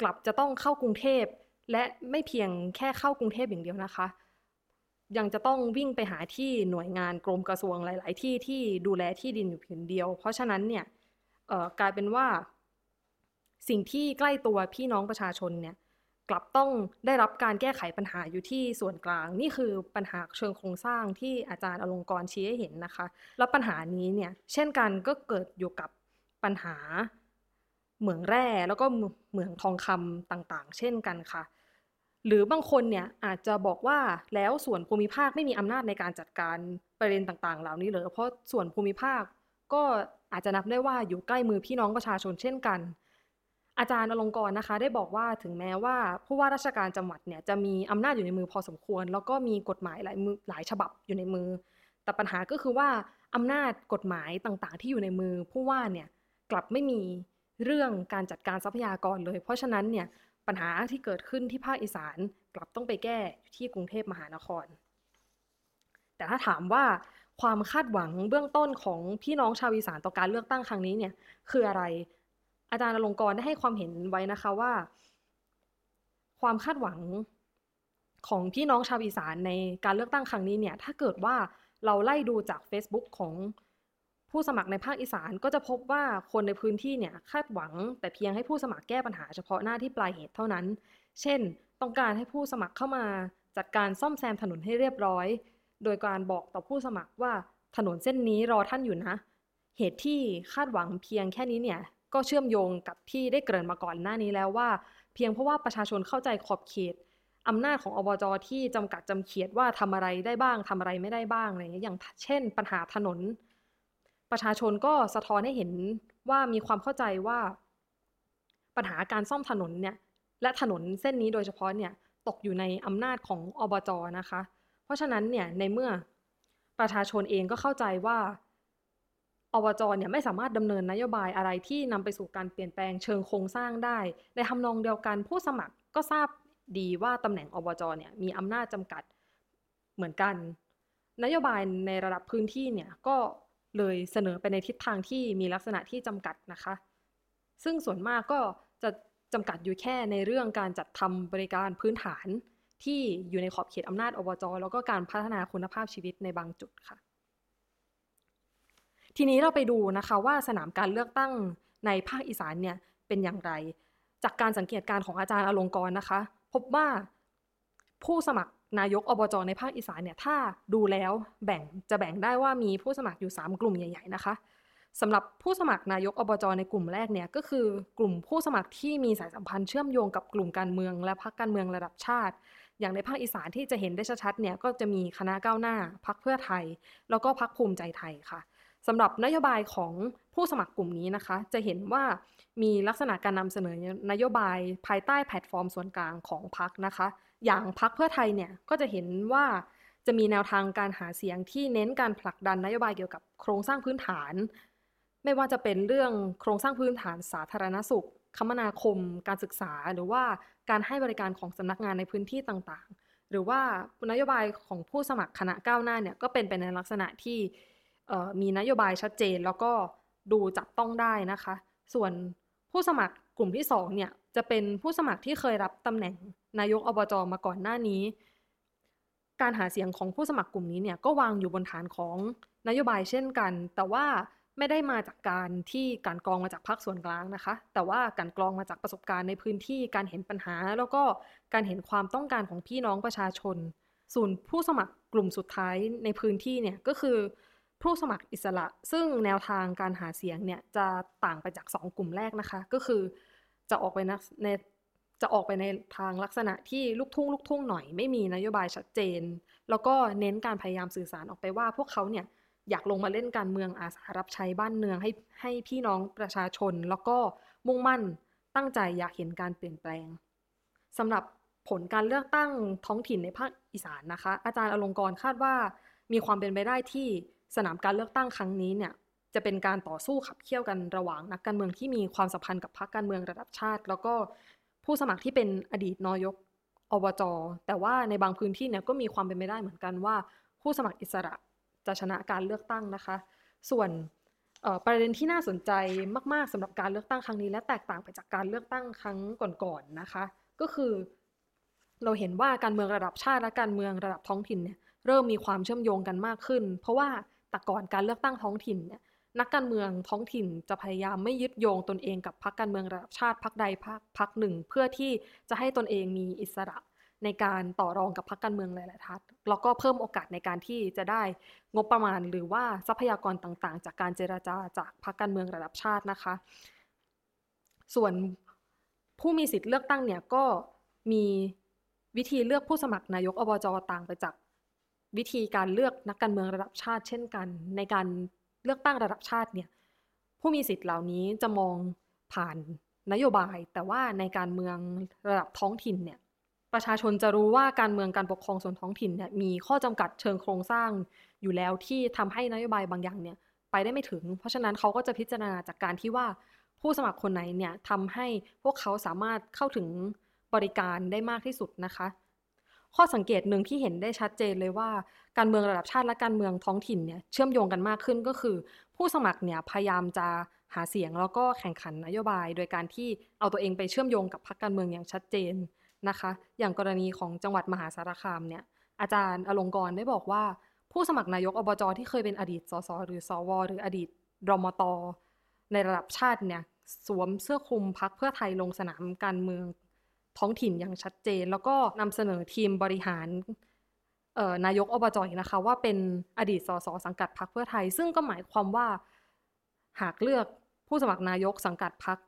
Speaker 3: กลับจะต้องเข้ากรุงเทพ และไม่เพียงแค่เข้ากรุงเทพอย่างเดียวนะคะ ยังจะต้องวิ่งไปหาที่หน่วยงานกรมกระทรวงหลาย ๆ ที่ที่ดูแลที่ดินอยู่เพียงเดียว เพราะฉะนั้นเนี่ย กลายเป็นว่า สิ่งที่ใกล้ตัวพี่น้องประชาชนเนี่ยกลับต้องได้รับการแก้ไขปัญหาอยู่ที่ส่วนกลาง นี่คือปัญหาเชิงโครงสร้างที่อาจารย์อลงกรชี้ให้เห็นนะคะ แล้วปัญหานี้เนี่ยเช่นกันก็เกิดอยู่กับปัญหาเหมืองแร่แล้วก็เหมืองทองคำต่างๆ เช่นกันค่ะ หรือบางคนเนี่ยอาจจะบอกว่าแล้วส่วนภูมิภาคไม่มีอำนาจในการจัดการประเด็นต่างๆ เหล่านี้เลยเพราะส่วนภูมิภาคก็ อาจจะนับได้ว่าอยู่ใกล้มือพี่น้องประชาชนเช่นกัน อาจารย์อลงกรนะคะ ได้บอกว่าถึงแม้ว่าผู้ว่าราชการจังหวัดเนี่ยจะมีอำนาจอยู่ในมือพอสมควร แล้วก็มีกฎหมายหลายมือหลายฉบับอยู่ในมือ แต่ปัญหาก็คือว่าอำนาจกฎหมายต่างๆ ที่อยู่ในมือผู้ว่าเนี่ยกลับไม่มีเรื่องการจัดการทรัพยากรเลย เพราะฉะนั้นเนี่ยปัญหาที่เกิดขึ้นที่ภาคอีสานกลับต้องไปแก้อยู่ที่กรุงเทพมหานคร แต่ถ้าถามว่า ความคาดหวังเบื้องต้นของพี่น้องชาวอีสานต่อการเลือกตั้งครั้งนี้เนี่ย คืออะไร อาจารย์อลงกรได้ให้ความเห็นไว้นะคะว่า ความคาดหวังของพี่น้องชาวอีสานในการเลือกตั้งครั้งนี้เนี่ย ถ้าเกิดว่าเราไล่ดูจาก Facebook ของผู้สมัครในภาคอีสานก็จะพบว่าคนในพื้นที่เนี่ยคาดหวัง แต่เพียงให้ผู้สมัครแก้ปัญหาเฉพาะหน้าที่ปลายเหตุเท่านั้น เช่น ต้องการให้ผู้สมัครเข้ามาจัดการซ่อมแซมถนนให้เรียบร้อย โดยการบอกต่อผู้สมัครว่าถนนเส้นนี้รอท่านอยู่นะ เหตุที่คาดหวังเพียงแค่นี้เนี่ยก็เชื่อมโยงกับที่ได้เกริ่นมาก่อนหน้านี้แล้วว่า เพียงเพราะว่าประชาชนเข้าใจขอบเขตอำนาจของอบจที่จำกัดจำเขียดว่าทำอะไรได้บ้างทำอะไรไม่ได้บ้างอะไรอย่างเงี้ยอย่างเช่น ปัญหาถนน ประชาชนก็สะท้อนให้เห็นว่ามีความเข้าใจว่า ปัญหาการซ่อมถนนเนี่ยและถนนเส้นนี้โดยเฉพาะเนี่ยตกอยู่ในอำนาจของอบจนะคะ ราะฉะนั้นเนี่ยในเมื่อประชาชนเองก็เข้าใจว่าอบจเนี่ยไม่สามารถดำเนินนโยบายอะไรที่นำไปสู่การเปลี่ยนแปลงเชิงโครงสร้างได้ ในทำนองเดียวกันผู้สมัครก็ทราบดีว่าตำแหน่งอบจเนี่ยมีอำนาจจำกัดเหมือนกัน นโยบายในระดับพื้นที่เนี่ยก็เลยเสนอไปในทิศทางที่มีลักษณะที่จำกัดนะคะ ซึ่งส่วนมากก็จะจำกัดอยู่แค่ในเรื่องการจัดทำบริการพื้นฐาน ที่อยู่ในขอบเขตอำนาจอบจแล้วก็การพัฒนาคุณภาพชีวิตในบางจุดค่ะ ทีนี้เราไปดูนะคะว่าสนามการเลือกตั้งในภาคอีสานเนี่ยเป็นอย่างไร จากการสังเกตการของอาจารย์อลงกรนะคะ พบว่าผู้สมัครนายกอบจในภาคอีสานเนี่ยถ้าดูแล้วแบ่งจะแบ่งได้ว่ามีผู้สมัครอยู่ 3 กลุ่มใหญ่ ๆ นะคะสำหรับผู้สมัครนายกอบจในกลุ่มแรกเนี่ยก็คือกลุ่มผู้สมัครที่มีสายสัมพันธ์เชื่อมโยงกับกลุ่มการเมืองและพรรคการเมืองระดับชาติ อย่างในภาคอีสานที่จะเห็นได้ชัดๆเนี่ยก็จะมีคณะก้าวหน้าพรรคเพื่อไทย แล้วก็พรรคภูมิใจไทยค่ะสำหรับนโยบายของผู้สมัครกลุ่มนี้นะคะ จะเห็นว่ามีลักษณะการนำเสนอนโยบายภายใต้แพลตฟอร์มส่วนกลางของพรรคนะคะ อย่างพรรคเพื่อไทยเนี่ยก็จะเห็นว่าจะมีแนวทางการหาเสียงที่เน้นการผลักดันนโยบายเกี่ยวกับโครงสร้างพื้นฐาน ไม่ว่าจะเป็นเรื่องโครงสร้างพื้นฐานสาธารณสุข คมนาคม การศึกษา หรือว่าการให้บริการของสำนักงานในพื้นที่ต่างๆ หรือว่านโยบายของผู้สมัครคณะก้าวหน้าเนี่ยก็เป็นไปในลักษณะที่มีนโยบายชัดเจนแล้วก็ดูจับต้องได้นะคะ ส่วนผู้สมัครกลุ่มที่2เนี่ยจะเป็นผู้สมัครที่เคยรับตำแหน่งนายกอบจมาก่อนหน้านี้ การหาเสียงของผู้สมัครกลุ่มนี้เนี่ยก็วางอยู่บนฐานของนโยบายเช่นกัน แต่ว่า ไม่ได้มาจากการที่การกรองมาจากภาคส่วนกลางนะคะ แต่ว่าการกรองมาจากประสบการณ์ในพื้นที่การเห็นปัญหา แล้วก็การเห็นความต้องการของพี่น้องประชาชน ส่วนผู้สมัครกลุ่มสุดท้ายในพื้นที่เนี่ยก็คือ ผู้สมัครอิสระ ซึ่งแนวทางการหาเสียงเนี่ยจะต่างไปจาก 2 กลุ่มแรกนะคะ ก็คือจะออกไปในจะออกไปในทางลักษณะที่ลูกทุ่งลูกทุ่งหน่อยไม่มีนโยบายชัดเจน แล้วก็เน้นการพยายามสื่อสารออกไปว่าพวกเขาเนี่ย อยากลงมาเล่นการเมืองอาสารับใช้บ้านเมืองให้ให้พี่น้องประชาชน แล้วก็มุ่งมั่นตั้งใจอยากเห็นการเปลี่ยนแปลงสำหรับผลการเลือกตั้งท้องถิ่นในภาคอีสานนะคะ อาจารย์อลงกรคาดว่า มีความเป็นไปได้ที่สนามการเลือกตั้งครั้งนี้เนี่ยจะเป็นการต่อสู้ขับเคี่ยวกันระหว่างนักการเมืองที่มีความสัมพันธ์กับพรรคการเมืองระดับชาติ แล้วก็ผู้สมัครที่เป็นอดีตนายกอบจแต่ว่าในบางพื้นที่เนี่ยก็มีความเป็นไปได้เหมือนกันว่า ผู้สมัครอิสระ จะชนะการเลือกตั้งนะคะ ส่วนประเด็นที่น่าสนใจมาก ๆสำหรับการเลือกตั้งครั้งนี้ และแตกต่างไปจากการเลือกตั้งครั้งก่อนๆนะคะ ก็คือเราเห็นว่าการเมืองระดับชาติและการเมืองระดับท้องถิ่นเนี่ยเริ่มมีความเชื่อมโยงกันมากขึ้น เพราะว่าแต่ก่อนการเลือกตั้งท้องถิ่นเนี่ยนักการเมืองท้องถิ่นจะพยายามไม่ยึดโยงตนเองกับพรรคการเมืองระดับชาติพรรคใดพรรคหนึ่ง เพื่อที่จะให้ตนเองมีอิสระ ในการต่อรองกับพรรคการเมืองหลายๆทัศแล้วก็เพิ่มโอกาสในการที่จะได้งบประมาณหรือว่าทรัพยากรต่างๆ จากการเจราจาจากพรรคการเมืองระดับชาตินะคะ ส่วนผู้มีสิทธิ์เลือกตั้งเนี่ยก็มีวิธีเลือกผู้สมัครนายกอบจต่างไปจากวิธีการเลือกนักการเมืองระดับชาติ เช่นกัน ในการเลือกตั้งระดับชาติเนี่ยผู้มีสิทธิ์เหล่านี้จะมองผ่านนโยบาย แต่ว่าในการเมืองระดับท้องถิ่นเนี่ย ประชาชนจะรู้ว่าการเมืองการปกครองส่วนท้องถิ่นเนี่ยมีข้อจำกัดเชิงโครงสร้างอยู่แล้วที่ทำให้นโยบายบางอย่างเนี่ยไปได้ไม่ถึง เพราะฉะนั้นเขาก็จะพิจารณาจากการที่ว่าผู้สมัครคนไหนเนี่ยทำให้พวกเขาสามารถเข้าถึงบริการได้มากที่สุดนะคะ ข้อสังเกตหนึ่งที่เห็นได้ชัดเจนเลยว่า การเมืองระดับชาติและการเมืองท้องถิ่นเนี่ยเชื่อมโยงกันมากขึ้นก็คือ ผู้สมัครเนี่ยพยายามจะหาเสียงแล้วก็แข่งขันนโยบาย โดยการที่เอาตัวเองไปเชื่อมโยงกับพรรคการเมืองอย่างชัดเจน นะคะ อย่างกรณีของจังหวัดมหาสารคามเนี่ยอาจารย์อลงกรได้บอกว่า ผู้สมัครนายกอบจที่เคยเป็นอดีตสสหรือสวหรืออดีตรมตในระดับชาติเนี่ยสวมเสื้อคลุมพักเพื่อไทยลงสนามการเมืองท้องถิ่นอย่างชัดเจน แล้วก็นำเสนอทีมบริหารนายกอบจนะคะ ว่าเป็นอดีตสสสังกัดพรรคเพื่อไทย ซึ่งก็หมายความว่าหากเลือกผู้สมัครนายกสังกัดพรรค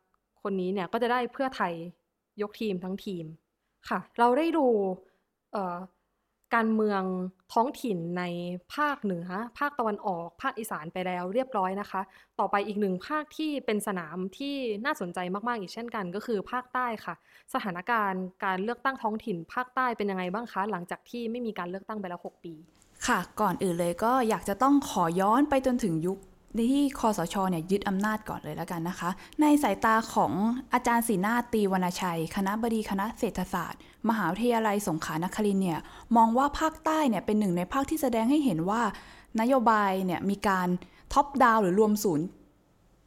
Speaker 3: คนนี้เนี่ยก็จะได้เพื่อไทยยกทีมทั้งทีม ค่ะ เราได้ดูการเมืองท้องถิ่นในภาคเหนือ ภาคตะวันออก ภาคอีสานไปแล้วเรียบร้อยนะคะ ต่อไปอีกหนึ่งภาคที่เป็นสนามที่น่าสนใจมาก ๆ อีกเช่นกัน ก็คือภาคใต้ค่ะ สถานการณ์การเลือกตั้งท้องถิ่น ภาคใต้เป็นยังไงบ้างคะ หลังจากที่ไม่มีการเลือกตั้งไปแล้ว 6 ปี
Speaker 2: ค่ะ ก่อนอื่นเลยก็อยากจะต้องขอย้อนไปจนถึงยุค ในที่คอสชเนี่ยยึดอำนาจก่อนเลยแล้วกันนะคะ ในสายตาของอาจารย์ศรีนาตีวรรณชัย คณะบดีคณะเศรษฐศาสตร์ มหาวิทยาลัยสงขลานครินเนี่ยมองว่าภาคใต้เนี่ยเป็นหนึ่งในภาคที่แสดงให้เห็นว่านโยบายเนี่ยมีการท็อปดาวหรือรวมศูนย์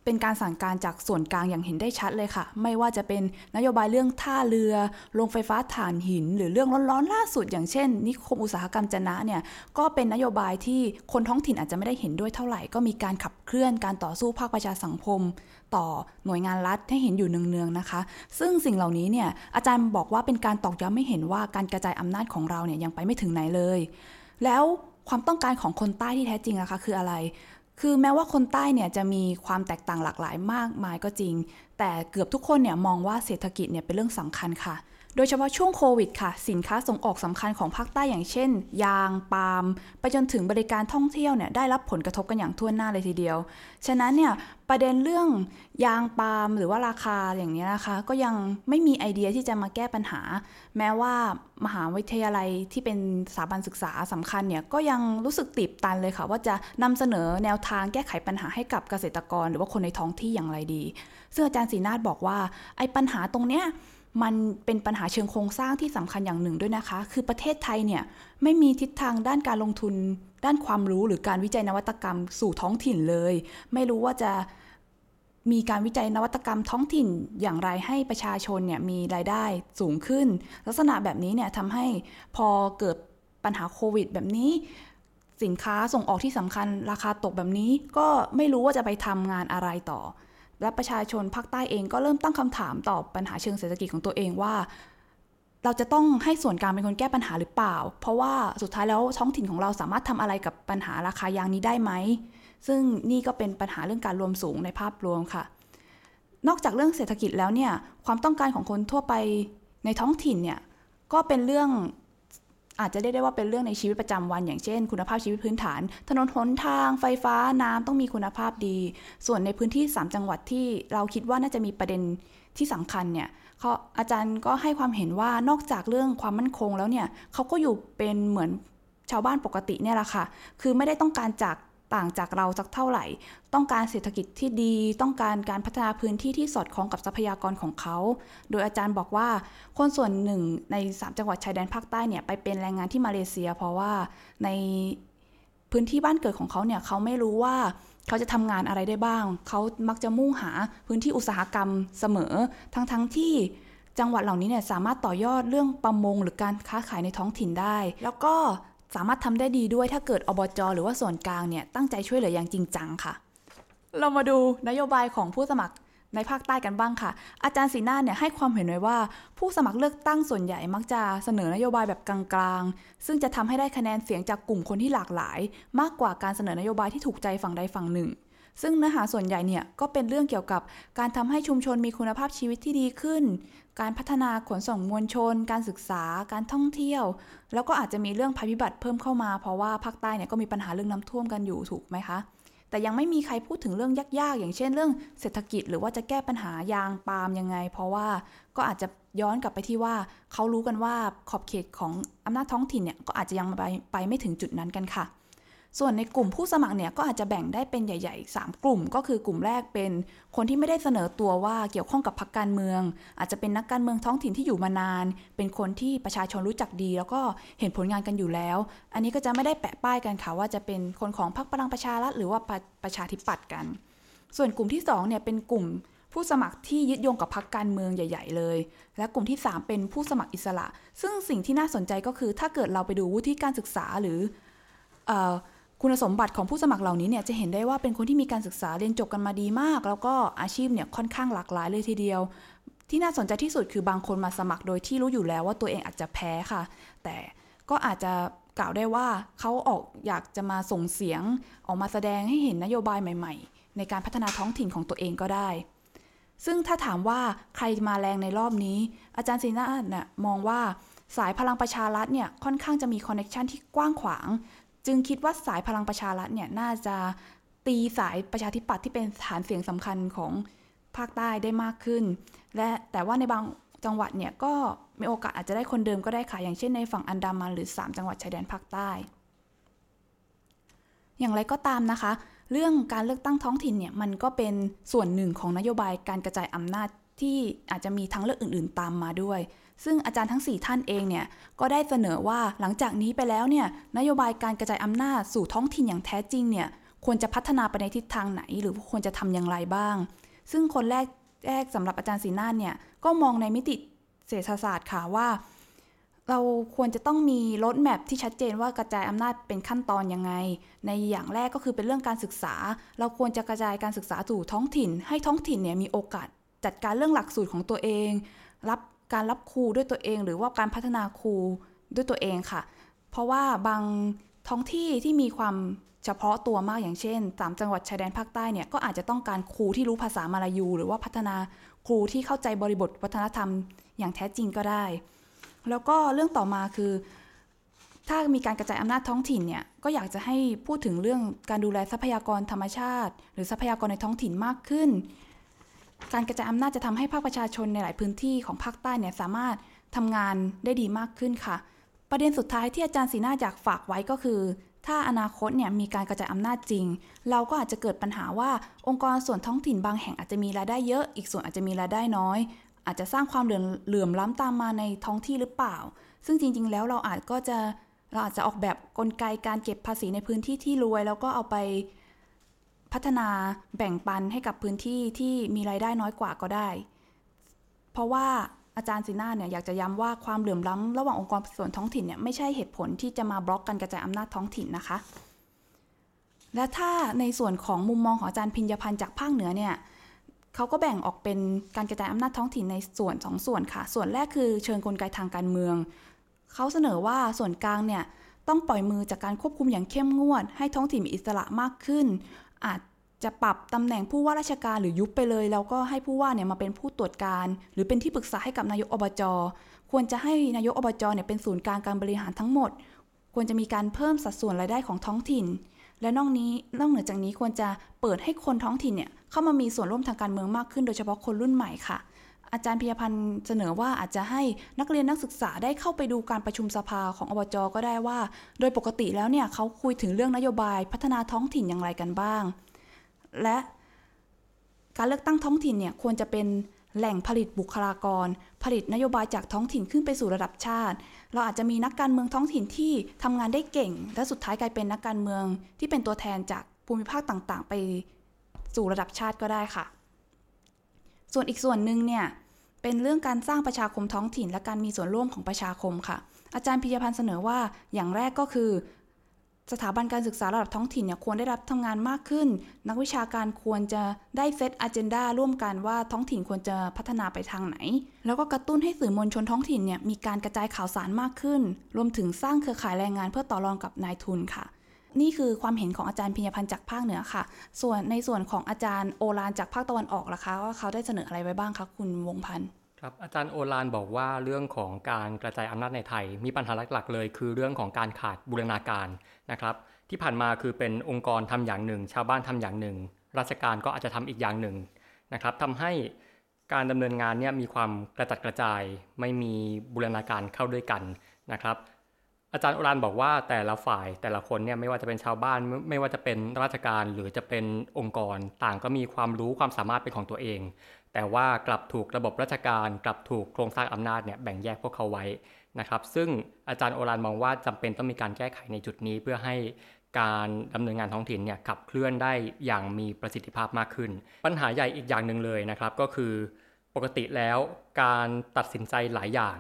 Speaker 2: เป็นการสั่งการจากส่วนกลางอย่างเห็นได้ชัดเลยค่ะ ไม่ว่าจะเป็นนโยบายเรื่องท่าเรือโรงไฟฟ้าถ่านหิน หรือเรื่องร้อนๆล่าสุด อย่างเช่น นิคมอุตสาหกรรมจนะเนี่ยก็เป็นนโยบายที่คนท้องถิ่นอาจจะไม่ได้เห็นด้วยเท่าไหร่ ก็มีการขับเคลื่อนการต่อสู้ภาคประชาสังคม ต่อหน่วยงานรัฐให้เห็นอยู่เนืองๆนะคะ ซึ่งสิ่งเหล่านี้เนี่ยอาจารย์บอกว่าเป็นการตอกย้ำไม่เห็นว่าการกระจายอำนาจของเราเนี่ยยังไปไม่ถึงไหนเลย แล้วความต้องการของคนใต้ที่แท้จริงนะคะคืออะไร คือแม้ว่าคนใต้เนี่ยจะมีความแตกต่างหลากหลายมากมายก็จริง แต่เกือบทุกคนเนี่ยมองว่าเศรษฐกิจเนี่ยเป็นเรื่องสำคัญค่ะ โดยเฉพาะช่วงโควิดค่ะ สินค้าส่งออกสำคัญของภาคใต้อย่างเช่น ยาง ปาล์ม ไปจนถึงบริการท่องเที่ยวเนี่ยได้รับผลกระทบกันอย่างทั่วหน้าเลยทีเดียว ฉะนั้นเนี่ยประเด็นเรื่องยางปาล์มหรือว่าราคาอย่างนี้นะคะ ก็ยังไม่มีไอเดียที่จะมาแก้ปัญหา แม้ว่ามหาวิทยาลัยที่เป็นสถาบันศึกษาสำคัญเนี่ยก็ยังรู้สึกตีบตันเลยค่ะ ว่าจะนำเสนอแนวทางแก้ไขปัญหาให้กับเกษตรกร หรือว่าคนในท้องที่อย่างไรดี ซึ่งอาจารย์ศรีนาฏบอกว่าไอ้ปัญหาตรงเนี้ย มันเป็นปัญหาเชิงโครงสร้างที่สำคัญอย่างหนึ่งด้วยนะคะ คือประเทศไทยเนี่ยไม่มีทิศทางด้านการลงทุน ด้านความรู้หรือการวิจัยนวัตกรรมสู่ท้องถิ่นเลย ไม่รู้ว่าจะมีการวิจัยนวัตกรรมท้องถิ่นอย่างไรให้ประชาชนเนี่ยมีรายได้สูงขึ้น ลักษณะแบบนี้เนี่ยทำให้พอเกิดปัญหาโควิด แบบนี้ สินค้าส่งออกที่สำคัญราคาตกแบบนี้ก็ไม่รู้ว่าจะไปทำงานอะไรต่อ และประชาชนภาคใต้เองก็เริ่มตั้งคำถามต่อปัญหาเชิงเศรษฐกิจของตัวเองว่า เราจะต้องให้ส่วนกลางเป็นคนแก้ปัญหาหรือเปล่า เพราะว่าสุดท้ายแล้วท้องถิ่นของเราสามารถทำอะไรกับปัญหาราคายางนี้ได้ไหม ซึ่งนี่ก็เป็นปัญหาเรื่องการรวมสูงในภาพรวมค่ะ นอกจากเรื่องเศรษฐกิจแล้วเนี่ยความต้องการของคนทั่วไปในท้องถิ่นเนี่ยก็เป็นเรื่อง อาจจะเรียกได้ว่าเป็นเรื่องในชีวิตประจำวัน อย่างเช่น คุณภาพชีวิตพื้นฐาน ถนนหนทาง ไฟฟ้าน้ำต้องมีคุณภาพดี ส่วนในพื้นที่ 3 จังหวัดที่เราคิดว่าน่าจะมีประเด็นที่สำคัญเนี่ยเขาอาจารย์ก็ให้ความเห็นว่านอกจากเรื่องความมั่นคงแล้วเนี่ยเขาก็อยู่เป็นเหมือนชาวบ้านปกติเนี่ยแหละค่ะ คือไม่ได้ต้องการจาก ต่างจากเราสักเท่าไหร่ ต้องการเศรษฐกิจที่ดี ต้องการการพัฒนาพื้นที่ที่สอดคล้องกับทรัพยากรของเขา โดยอาจารย์บอกว่า คนส่วนหนึ่งใน 3 จังหวัดชายแดนภาคใต้เนี่ยไปเป็นแรงงานที่มาเลเซีย เพราะว่าในพื้นที่บ้านเกิดของเขาเนี่ยเขาไม่รู้ว่าเขาจะทำงานอะไรได้บ้าง เขามักจะมุ่งหาพื้นที่อุตสาหกรรมเสมอ ทั้งๆทที่จังหวัดเหล่านี้เนี่ยสามารถต่อยอดเรื่องประมงหรือการค้าขายในท้องถิ่นได้ แล้วก็ สามารถทำได้ดีด้วยถ้าเกิดอบจหรือว่าส่วนกลางเนี่ยตั้งใจช่วยเหลืออย่างจริงจังค่ะ เรามาดูนโยบายของผู้สมัครในภาคใต้กันบ้างค่ะ อาจารย์สีหน้าเนี่ยให้ความเห็นไว้ว่าผู้สมัครเลือกตั้งส่วนใหญ่มักจะเสนอนโยบายแบบกลางๆ ซึ่งจะทำให้ได้คะแนนเสียงจากกลุ่มคนที่หลากหลาย มากกว่าการเสนอนโยบายที่ถูกใจฝั่งใดฝั่งหนึ่ง ซึ่งเนื้อหาส่วนใหญ่เนี่ยก็เป็นเรื่องเกี่ยวกับการทำให้ชุมชนมีคุณภาพชีวิตที่ดีขึ้น การพัฒนาขนส่งมวลชน การศึกษา การท่องเที่ยว แล้วก็อาจจะมีเรื่องภัยพิบัติเพิ่มเข้ามา เพราะว่าภาคใต้เนี่ยก็มีปัญหาเรื่องน้ำท่วมกันอยู่ถูกไหมคะ แต่ยังไม่มีใครพูดถึงเรื่องยากๆ อย่างเช่นเรื่องเศรษฐกิจ หรือว่าจะแก้ปัญหายางปาล์มยังไง เพราะว่าก็อาจจะย้อนกลับไปที่ว่าเขารู้กันว่าขอบเขตของอำนาจท้องถิ่นเนี่ยก็อาจจะยังไปไปไม่ถึงจุดนั้นกันค่ะ ส่วนในกลุ่มผู้สมัครเนี่ยก็อาจจะแบ่งได้เป็นใหญ่ๆ 3 กลุ่ม ก็คือกลุ่มแรกเป็นคนที่ไม่ได้เสนอตัวว่าเกี่ยวข้องกับพรรคการเมือง อาจจะเป็นนักการเมืองท้องถิ่นที่อยู่มานาน เป็นคนที่ประชาชนรู้จักดี แล้วก็เห็นผลงานกันอยู่แล้ว อันนี้ก็จะไม่ได้แปะป้ายกันค่ะว่าจะเป็นคนของพรรคพลังประชารัฐหรือว่าประประชาธิปัตย์กัน ส่วนกลุ่มที่2เนี่ยเป็นกลุ่มผู้สมัครที่ยึดโยงกับพรรคการเมืองใหญ่ ๆ เลย และกลุ่มที่ 3 เป็นผู้สมัครอิสระ ซึ่งสิ่งที่น่าสนใจก็คือถ้าเกิดเราไปดูวุฒิการศึกษาหรืออ คุณสมบัติของผู้สมัครเหล่านี้เนี่ยจะเห็นได้ว่าเป็นคนที่มีการศึกษาเรียนจบกันมาดีมาก แล้วก็อาชีพเนี่ยค่อนข้างหลากหลายเลยทีเดียว ที่น่าสนใจที่สุดคือบางคนมาสมัครโดยที่รู้อยู่แล้วว่าตัวเองอาจจะแพ้ค่ะ แต่ก็อาจจะกล่าวได้ว่าเขาออกอยากจะมาส่งเสียงออกมาแสดงให้เห็นนโยบายใหม่ ๆ ในการพัฒนาท้องถิ่นของตัวเองก็ได้ ซึ่งถ้าถามว่าใครมาแรงในรอบนี้ อาจารย์ซีนาเนี่ยมองว่าสายพลังประชารัฐเนี่ยค่อนข้างจะมี connection ที่กว้างขวาง จึงคิดว่าสายพลังประชารัฐเนี่ยน่าจะตีสายประชาธิปัตย์ที่เป็นฐานเสียงสำคัญของภาคใต้ได้มากขึ้น และแต่ว่าในบางจังหวัดเนี่ยก็มีโอกาสอาจจะได้คนเดิมก็ได้ค่ะ อย่างเช่นในฝั่งอันดามันหรือ 3 จังหวัดชายแดนภาคใต้ อย่างไรก็ตามนะคะ เรื่องการเลือกตั้งท้องถิ่นเนี่ยมันก็เป็นส่วนหนึ่งของนโยบายการกระจายอำนาจที่อาจจะมีทางเลือกอื่น ๆ ตามมาด้วย ซึ่งอาจารย์ทั้ง 4 ท่านเองเนี่ยก็ได้เสนอว่าหลังจากนี้ไปแล้วเนี่ยนโยบายการกระจายอำนาจสู่ท้องถิ่นอย่างแท้จริงเนี่ยควรจะพัฒนาไปในทิศทางไหน หรือควรจะทำอย่างไรบ้าง ซึ่งคนแรกแรกสำหรับอาจารย์ศรีนาฏเนี่ยก็มองในมิติเศรษฐศาสตร์ค่ะว่า เราควรจะต้องมีรถแมพที่ชัดเจนว่ากระจายอำนาจเป็นขั้นตอนยังไง ในอย่างแรกก็คือเป็นเรื่องการศึกษา เราควรจะกระจายการศึกษาสู่ท้องถิ่น ให้ท้องถิ่นเนี่ยมีโอกาสจัดการเรื่องหลักสูตรของตัวเอง รับ การรับครูด้วยตัวเอง หรือว่าการพัฒนาครูด้วยตัวเองค่ะ เพราะว่าบางท้องที่ที่มีความเฉพาะตัวมากอย่างเช่นสามจังหวัดชายแดนภาคใต้เนี่ยก็อาจจะต้องการครูที่รู้ภาษามาลายู หรือว่าพัฒนาครูที่เข้าใจบริบทวัฒนธรรมอย่างแท้จริงก็ได้ แล้วก็เรื่องต่อมาคือ ถ้ามีการกระจายอำนาจท้องถิ่นเนี่ยก็อยากจะให้พูดถึงเรื่องการดูแลทรัพยากรธรรมชาติ หรือทรัพยากรในท้องถิ่นมากขึ้น การกระจายอำนาจจะทำให้ภาคประชาชนในหลายพื้นที่ของภาคใต้เนี่ยสามารถทำงานได้ดีมากขึ้นค่ะ ประเด็นสุดท้ายที่อาจารย์สีหน้าอยากฝากไว้ก็คือ ถ้าอนาคตเนี่ยมีการกระจายอำนาจจริง เราก็อาจจะเกิดปัญหาว่าองค์กรส่วนท้องถิ่นบางแห่งอาจจะมีรายได้เยอะ อีกส่วนอาจจะมีรายได้น้อย อาจจะสร้างความเหลื่อมเหลื่อมล้ำตามมาในท้องที่หรือเปล่า ซึ่งจริง ๆ แล้วเราอาจก็จะเราอาจจะออกแบบกลไกการเก็บภาษีในพื้นที่ที่รวย แล้วก็เอาไป พัฒนาแบ่งปันให้กับพื้นที่ที่มีรายได้น้อยกว่าก็ได้ เพราะว่าอาจารย์ซีน่าเนี่ยอยากจะย้ำว่าความเหลื่อมล้ำระหว่างองค์กรส่วนท้องถิ่นเนี่ยไม่ใช่เหตุผลที่จะมาบล็อกการกระจายอำนาจท้องถิ่นนะคะ และถ้าในส่วนของมุมมองของอาจารย์พิญญพันธ์จากภาคเหนือเนี่ยเขาก็แบ่งออกเป็นการกระจายอำนาจท้องถิ่นในส่วนสองส่วนค่ะ ส่วนแรกคือเชิงกลไกทางการเมืองเขาเสนอว่าส่วนกลางเนี่ยต้องปล่อยมือจากการควบคุมอย่างเข้มงวด ให้ท้องถิ่นมีอิสระมากขึ้น อาจจะปรับตำแหน่งผู้ว่าราชการหรือยุบไปเลย แล้วก็ให้ผู้ว่าเนี่ยมาเป็นผู้ตรวจการ หรือเป็นที่ปรึกษาให้กับนายกอบจควรจะให้นายกอบจเนี่ยเป็นศูนย์กลางการบริหารทั้งหมด ควรจะมีการเพิ่มสัดส่วนรายได้ของท้องถิ่น และนอกนี้นอกเหนือจากนี้ควรจะเปิดให้คนท้องถิ่นเนี่ยเข้ามามีส่วนร่วมทางการเมืองมากขึ้น โดยเฉพาะคนรุ่นใหม่ค่ะ อาจารย์พิยพันธ์เสนอว่าอาจจะให้นักเรียนนักศึกษาได้เข้าไปดูการประชุมสภาของอบจก็ได้ว่า โดยปกติแล้วเนี่ยเขาคุยถึงเรื่องนโยบายพัฒนาท้องถิ่นอย่างไรกันบ้าง และการเลือกตั้งท้องถิ่นเนี่ยควรจะเป็นแหล่งผลิตบุคลากร ผลิตนโยบายจากท้องถิ่นขึ้นไปสู่ระดับชาติ เราอาจจะมีนักการเมืองท้องถิ่นที่ทำงานได้เก่ง และสุดท้ายกลายเป็นนักการเมืองที่เป็นตัวแทนจากภูมิภาคต่างๆ ไปสู่ระดับชาติก็ได้ค่ะ ส่วนอีกส่วนหนึ่งเนี่ย เป็นเรื่องการสร้างประชาคมท้องถิ่น และการมีส่วนร่วมของประชาคมค่ะ อาจารย์พิยพันธ์เสนอว่าอย่างแรกก็คือ สถาบันการศึกษาระดับท้องถิ่นเนี่ยควรได้รับทำงานมากขึ้น นักวิชาการควรจะได้เซตอ g e n d a ร่วมกันว่าท้องถิ่นควรจะพัฒนาไปทางไหน แล้วก็กระตุ้นให้สื่อมวลชนท้องถิ่นเนี่ยมีการกระจายข่าวสารมากขึ้น รวมถึงสร้างเครือข่ายแรงงานเพื่อต่อรองกับนายทุนค่ะ นี่คือความเห็นของอาจารย์พิญญพันธ์จากภาคเหนือค่ะ ส่วนในส่วนของอาจารย์โอรานจากภาคตะวันออกล่ะคะ ว่าเขาได้เสนออะไรไว้บ้างคะคุณวงพันธ์
Speaker 4: ครับอาจารย์โอลานบอกว่าเรื่องของการกระจายอำนาจในไทย มีปัญหาหลักๆ เลย คือเรื่องของการขาดบูรณาการนะครับที่ผ่านมาคือเป็นองค์กรทำอย่างหนึ่ง ชาวบ้านทำอย่างหนึ่ง ราชการก็อาจจะทำอีกอย่างหนึ่งนะครับทำให้การดำเนินงานเนี่ยมีความกระจัดกระจาย ไม่มีบูรณาการเข้าด้วยกันนะครับ อาจารย์โอรานบอกว่าแต่ละฝ่ายแต่ละคนเนี่ยไม่ว่าจะเป็นชาวบ้านไม่ว่าจะเป็นราชการหรือจะเป็นองค์กรต่างก็มีความรู้ความสามารถเป็นของตัวเอง แต่ว่ากลับถูกระบบราชการ กลับถูกโครงสร้างอำนาจเนี่ยแบ่งแยกพวกเขาไว้นะครับ ซึ่งอาจารย์โอรานมองว่าจำเป็นต้องมีการแก้ไขในจุดนี้เพื่อให้การดำเนินงานท้องถิ่นเนี่ยขับเคลื่อนได้อย่างมีประสิทธิภาพมากขึ้น ปัญหาใหญ่อีกอย่างหนึ่งเลยนะครับก็คือปกติแล้วการตัดสินใจหลายอย่าง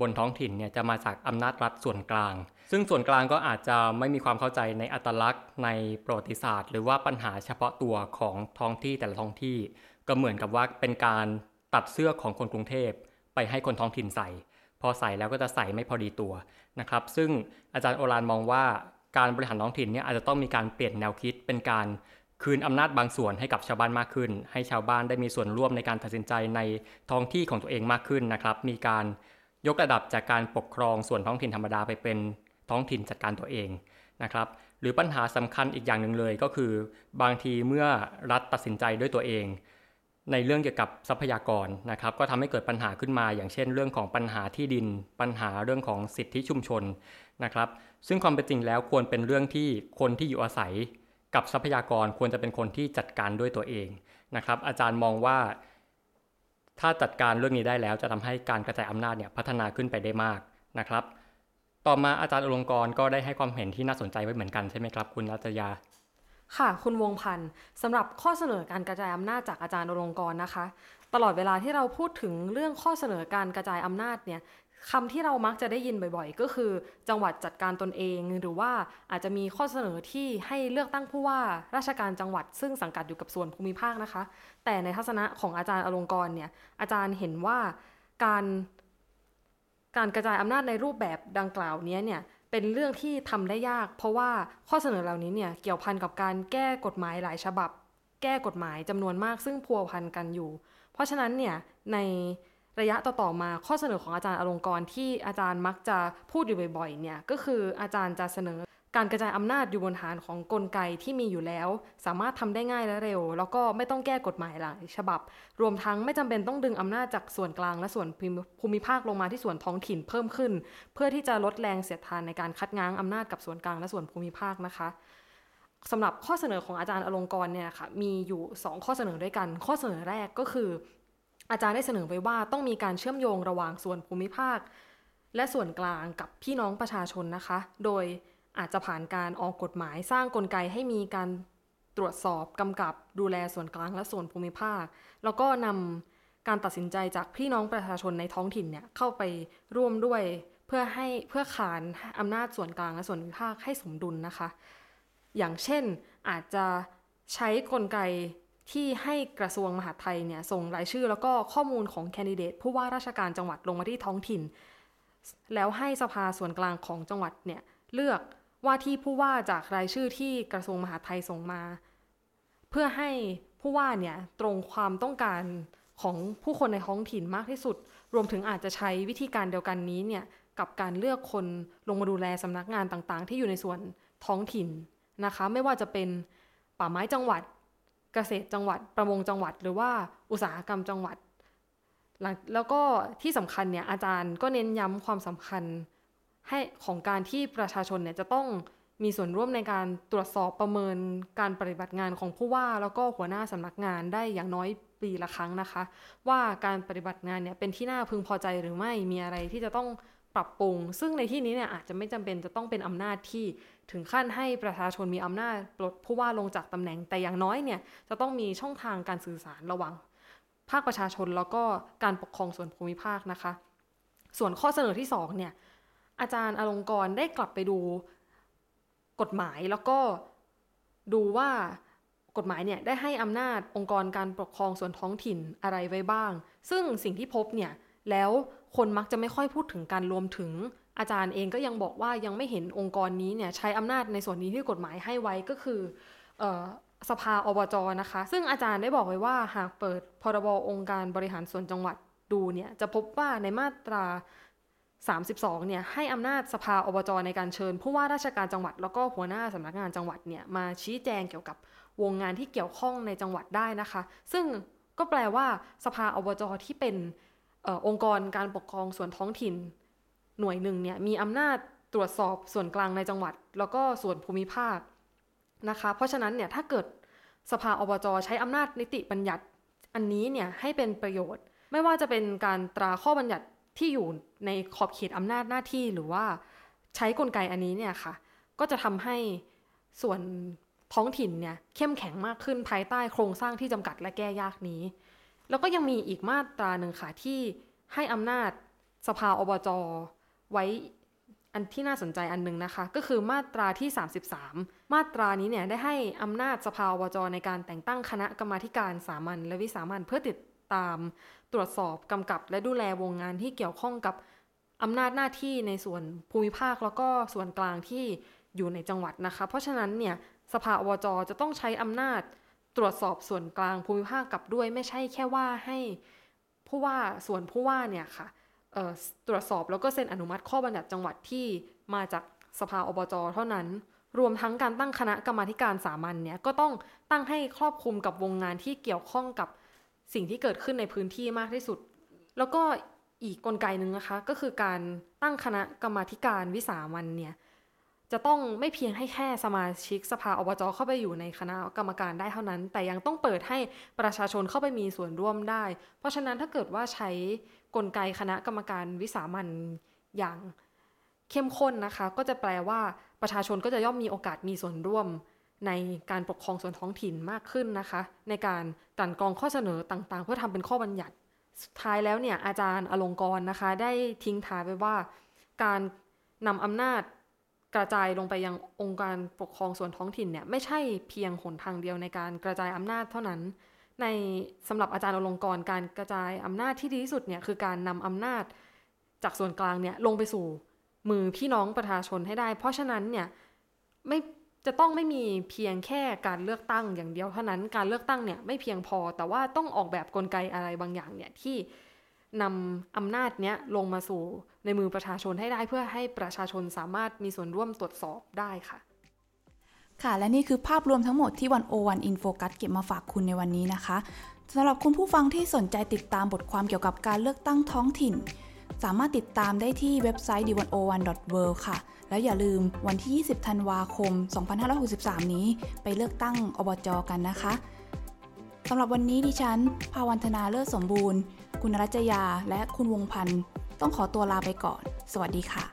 Speaker 4: บนท้องถิ่นเนี่ยจะมาจากอำนาจรัฐส่วนกลาง ซึ่งส่วนกลางก็อาจจะไม่มีความเข้าใจในอัตลักษณ์ ในประวัติศาสตร์ หรือว่าปัญหาเฉพาะตัวของท้องที่แต่ละท้องที่ ก็เหมือนกับว่าเป็นการตัดเสื้อของคนกรุงเทพไปให้คนท้องถิ่นใส่ พอใส่แล้วก็จะใส่ไม่พอดีตัวนะครับ ซึ่งอาจารย์โอรานมองว่าการบริหารท้องถิ่นเนี่ยอาจจะต้องมีการเปลี่ยนแนวคิดเป็นการคืนอำนาจบางส่วนให้กับชาวบ้านมากขึ้น ให้ชาวบ้านได้มีส่วนร่วมในการตัดสินใจในท้องที่ของตัวเองมากขึ้นนะครับ มีการ ยกระดับจากการปกครองส่วนท้องถิ่นธรรมดาไปเป็นท้องถิ่นจัดการตัวเองนะครับ หรือปัญหาสำคัญอีกอย่างหนึ่งเลยก็คือ บางทีเมื่อรัฐตัดสินใจด้วยตัวเอง ในเรื่องเกี่ยวกับทรัพยากรนะครับ ก็ทำให้เกิดปัญหาขึ้นมา อย่างเช่น เรื่องของปัญหาที่ดิน ปัญหาเรื่องของสิทธิชุมชนนะครับ ซึ่งความเป็นจริงแล้วควรเป็นเรื่องที่คนที่อยู่อาศัย กับทรัพยากรควรจะเป็นคนที่จัดการด้วยตัวเองนะครับ อาจารย์มองว่า ถ้าจัดการเรื่องนี้ได้แล้วจะทำให้การกระจายอำนาจเนี่ยพัฒนาขึ้นไปได้มากนะครับ ต่อมาอาจารย์อลงกรก็ได้ให้ความเห็นที่น่าสนใจไว้เหมือนกันใช่ไหมครับ คุณรัตยา
Speaker 3: ค่ะ คุณวงพันธ์สำหรับข้อเสนอการกระจายอำนาจจากอาจารย์อลงกรนะคะ ตลอดเวลาที่เราพูดถึงเรื่องข้อเสนอการกระจายอำนาจเนี่ย คำที่เรามักจะได้ยินบ่อยๆ ก็คือจังหวัดจัดการตนเอง หรือว่าอาจจะมีข้อเสนอที่ให้เลือกตั้งผู้ว่าราชการจังหวัด ซึ่งสังกัดอยู่กับส่วนภูมิภาคนะคะ แต่ในทัศนะของอาจารย์อลงกรเนี่ยอาจารย์เห็นว่าการการกระจายอำนาจในรูปแบบดังกล่าวนี้เนี่ยเป็นเรื่องที่ทำได้ยาก เพราะว่าข้อเสนอเหล่านี้เนี่ยเกี่ยวพันกับการแก้กฎหมายหลายฉบับ แก้กฎหมายจำนวนมากซึ่งพัวพันกันอยู่ เพราะฉะนั้นเนี่ยใน ระยะต่อๆมาข้อเสนอของอาจารย์อลงกรที่อาจารย์มักจะพูดอยู่บ่อยๆเนี่ยก็คืออาจารย์จะเสนอการกระจายอำนาจอยู่บนฐานของกลไกที่มีอยู่แล้ว สามารถทำได้ง่ายและเร็ว แล้วก็ไม่ต้องแก้กฎหมายหลายฉบับ รวมทั้งไม่จำเป็นต้องดึงอำนาจจากส่วนกลางและส่วนภูมิภาคลงมาที่ส่วนท้องถิ่นเพิ่มขึ้น เพื่อที่จะลดแรงเสียดทานในการคัดง้างอำนาจกับส่วนกลางและส่วนภูมิภาคนะคะสำหรับข้อเสนอของอาจารย์อลงกรเนี่ยค่ะมีอยู่ 2 ข้อเสนอด้วยกัน ข้อเสนอแรกก็คือ อาจารย์ได้เสนอไว้ว่าต้องมีการเชื่อมโยงระหว่างส่วนภูมิภาค และส่วนกลางกับพี่น้องประชาชนนะคะ โดยอาจจะผ่านการออกกฎหมายสร้างกลไกให้มีการตรวจสอบกำกับดูแลส่วนกลางและส่วนภูมิภาค แล้วก็นำการตัดสินใจจากพี่น้องประชาชนในท้องถิ่นเนี่ยเข้าไปร่วมด้วยเพื่อให้เพื่อขานอำนาจส่วนกลางและส่วนภูมิภาคให้สมดุลนะคะ อย่างเช่นอาจจะใช้กลไก ที่ให้กระทรวงมหาดไทยเนี่ยส่งรายชื่อแล้วก็ข้อมูลของแคนดิเดตผู้ว่าราชการจังหวัดลงมาที่ท้องถิ่น แล้วให้สภาส่วนกลางของจังหวัดเนี่ยเลือกว่าที่ผู้ว่าจากรายชื่อที่กระทรวงมหาดไทยส่งมา เพื่อให้ผู้ว่าเนี่ยตรงความต้องการของผู้คนในท้องถิ่นมากที่สุด รวมถึงอาจจะใช้วิธีการเดียวกันนี้เนี่ยกับการเลือกคนลงมาดูแลสำนักงานต่างๆ ที่อยู่ในส่วนท้องถิ่นนะคะ ไม่ว่าจะเป็นป่าไม้จังหวัด เกษตรจังหวัด ประมงจังหวัด หรือว่าอุตสาหกรรมจังหวัด แล้วก็ที่สำคัญเนี่ยอาจารย์ก็เน้นย้ำความสำคัญให้ของการที่ประชาชนเนี่ยจะต้องมีส่วนร่วมในการตรวจสอบประเมินการปฏิบัติงานของผู้ว่า แล้วก็หัวหน้าสำนักงานได้อย่างน้อยปีละครั้งนะคะ ว่าการปฏิบัติงานเนี่ยเป็นที่น่าพึงพอใจหรือไม่มีอะไรที่จะต้องปรับปรุง ซึ่งในที่นี้เนี่ยอาจจะไม่จำเป็นจะต้องเป็นอำนาจที่ ถึงขั้นให้ประชาชนมีอำนาจปลดผู้ว่าลงจากตำแหน่งแต่อย่างน้อยเนี่ยจะต้องมีช่องทางการสื่อสารระหว่างภาคประชาชนแล้วก็การปกครองส่วนภูมิภาคนะคะ ส่วนข้อเสนอที่2เนี่ยอาจารย์อลงกรได้กลับไปดูกฎหมายแล้วก็ดูว่ากฎหมายเนี่ยได้ให้อำนาจองค์กรการปกครองส่วนท้องถิ่นอะไรไว้บ้าง ซึ่งสิ่งที่พบเนี่ยแล้วคนมักจะไม่ค่อยพูดถึงการรวมถึง อาจารย์เองก็ยังบอกว่ายังไม่เห็นองค์กรนี้เนี่ยใช้อำนาจในส่วนนี้ที่กฎหมายให้ไว้ก็คือสภาอบจนะคะ ซึ่งอาจารย์ได้บอกไว้ว่าหากเปิดพรบองค์การบริหารส่วนจังหวัดดูเนี่ยจะพบว่าในมาตรา 32เนี่ยให้อำนาจสภาอบจในการเชิญ ผู้ว่าราชการจังหวัด แล้วก็หัวหน้าสำนักงานจังหวัดเนี่ยมาชี้แจงเกี่ยวกับวงงานที่เกี่ยวข้องในจังหวัดได้นะคะ ซึ่งก็แปลว่าสภาอบจที่เป็นอองค์กรการปกครองส่วนท้องถิ่น หน่วยหนึ่งเนี่ยมีอำนาจตรวจสอบส่วนกลางในจังหวัด แล้วก็ส่วนภูมิภาคนะคะ เพราะฉะนั้นเนี่ยถ้าเกิดสภาอบจใช้อำนาจนิติบัญญัติอันนี้เนี่ยให้เป็นประโยชน์ ไม่ว่าจะเป็นการตราข้อบัญญัติที่อยู่ในขอบเขตอำนาจหน้าที่หรือว่าใช้กลไกอันนี้เนี่ยค่ะ ก็จะทำให้ส่วนท้องถิ่นเนี่ยเข้มแข็งมากขึ้นภายใต้โครงสร้างที่จำกัดและแก้ยากนี้ แล้วก็ยังมีอีกมาตราหนึ่งค่ะที่ให้อำนาจสภาอบจ ไว้อันที่น่าสนใจอันหนึ่งนะคะ ก็คือมาตราที่ 33 มาตรานี้เนี่ยได้ให้อำนาจสภาอบจในการแต่งตั้งคณะกรรมาการสามัญและวิสามัญเพื่อติดตามตรวจสอบกำกับ และดูแลวงงานที่เกี่ยวข้องกับอำนาจหน้าที่ในส่วนภูมิภาคแล้วก็ส่วนกลางที่อยู่ในจังหวัดนะคะ เพราะฉะนั้นเนี่ยสภาอบจจะต้องใช้อำนาจตรวจสอบส่วนกลางภูมิภาคกับด้วย ไม่ใช่แค่ว่าให้ผู้ว่าส่วนผู้ว่าเนี่ยค่ะ ตรวจสอบแล้วก็เซ็นอนุมัติข้อบัญญัติจังหวัดที่มาจากสภาอบจเท่านั้น รวมทั้งการตั้งคณะกรรมาการสามัญเนี่ยก็ต้องตั้งให้ครอบคลุมกับวงงานที่เกี่ยวข้องกับสิ่งที่เกิดขึ้นในพื้นที่มากที่สุด แล้วก็อีกกลไกหนึ่งนะคะ ก็คือการตั้งคณะกรรมาการวิสามันเนี่ยจะต้องไม่เพียงให้แค่สมาชิกสภาอบจเข้าไปอยู่ในคณะกรรมการได้เท่านั้น แต่ยังต้องเปิดให้ประชาชนเข้าไปมีส่วนร่วมได้ เพราะฉะนั้นถ้าเกิดว่าใช้ กลไกคณะกรรมการวิสามันอย่างเข้มข้นนะคะ ก็จะแปลว่าประชาชนก็จะย่อมมีโอกาสมีส่วนร่วมในการปกครองส่วนท้องถิ่นมากขึ้นนะคะ ในการกลั่นกรองข้อเสนอต่างๆ เพื่อทำเป็นข้อบัญญัติสุดท้ายแล้วเนี่ยอาจารย์อลงกรนะคะ ได้ทิ้งท้ายไปว่า การนำอำนาจกระจายลงไปยังองค์การปกครองส่วนท้องถิ่นเนี่ยไม่ใช่เพียงหนทางเดียวในการกระจายอำนาจเท่านั้น ในสำหรับอาจารย์อลงกรณ์การกระจายอำนาจที่ดีที่สุดเนี่ยคือการนำอำนาจจากส่วนกลางเนี่ยลงไปสู่มือพี่น้องประชาชนให้ได้ เพราะฉะนั้นเนี่ยไม่จะต้องไม่มีเพียงแค่การเลือกตั้งอย่างเดียวเท่านั้นการเลือกตั้งเนี่ยไม่เพียงพอ แต่ว่าต้องออกแบบกลไกอะไรบางอย่างเนี่ยที่นำอำนาจเนี้ยลงมาสู่ในมือประชาชนให้ได้เพื่อให้ประชาชนสามารถมีส่วนร่วมตรวจสอบได้ค่ะ
Speaker 2: ค่ะ และนี่คือภาพรวมทั้งหมดที่วันโอวันอินโฟกัสเก็บมาฝากคุณในวันนี้นะคะสำหรับคุณผู้ฟังที่สนใจติดตามบทความเกี่ยวกับการเลือกตั้งท้องถิ่น สามารถติดตามได้ที่เว็บไซต์ d101.world ค่ะ แล้วอย่าลืมวันที่ 20 ธันวาคม 2563 นี้ไปเลือกตั้งอบจกันนะคะสำหรับวันนี้ดิฉัน ภาวันธนาเลิศสมบูรณ์ คุณรัจยา และคุณวงพันธ์ ต้องขอตัวลาไปก่อน สวัสดีค่ะ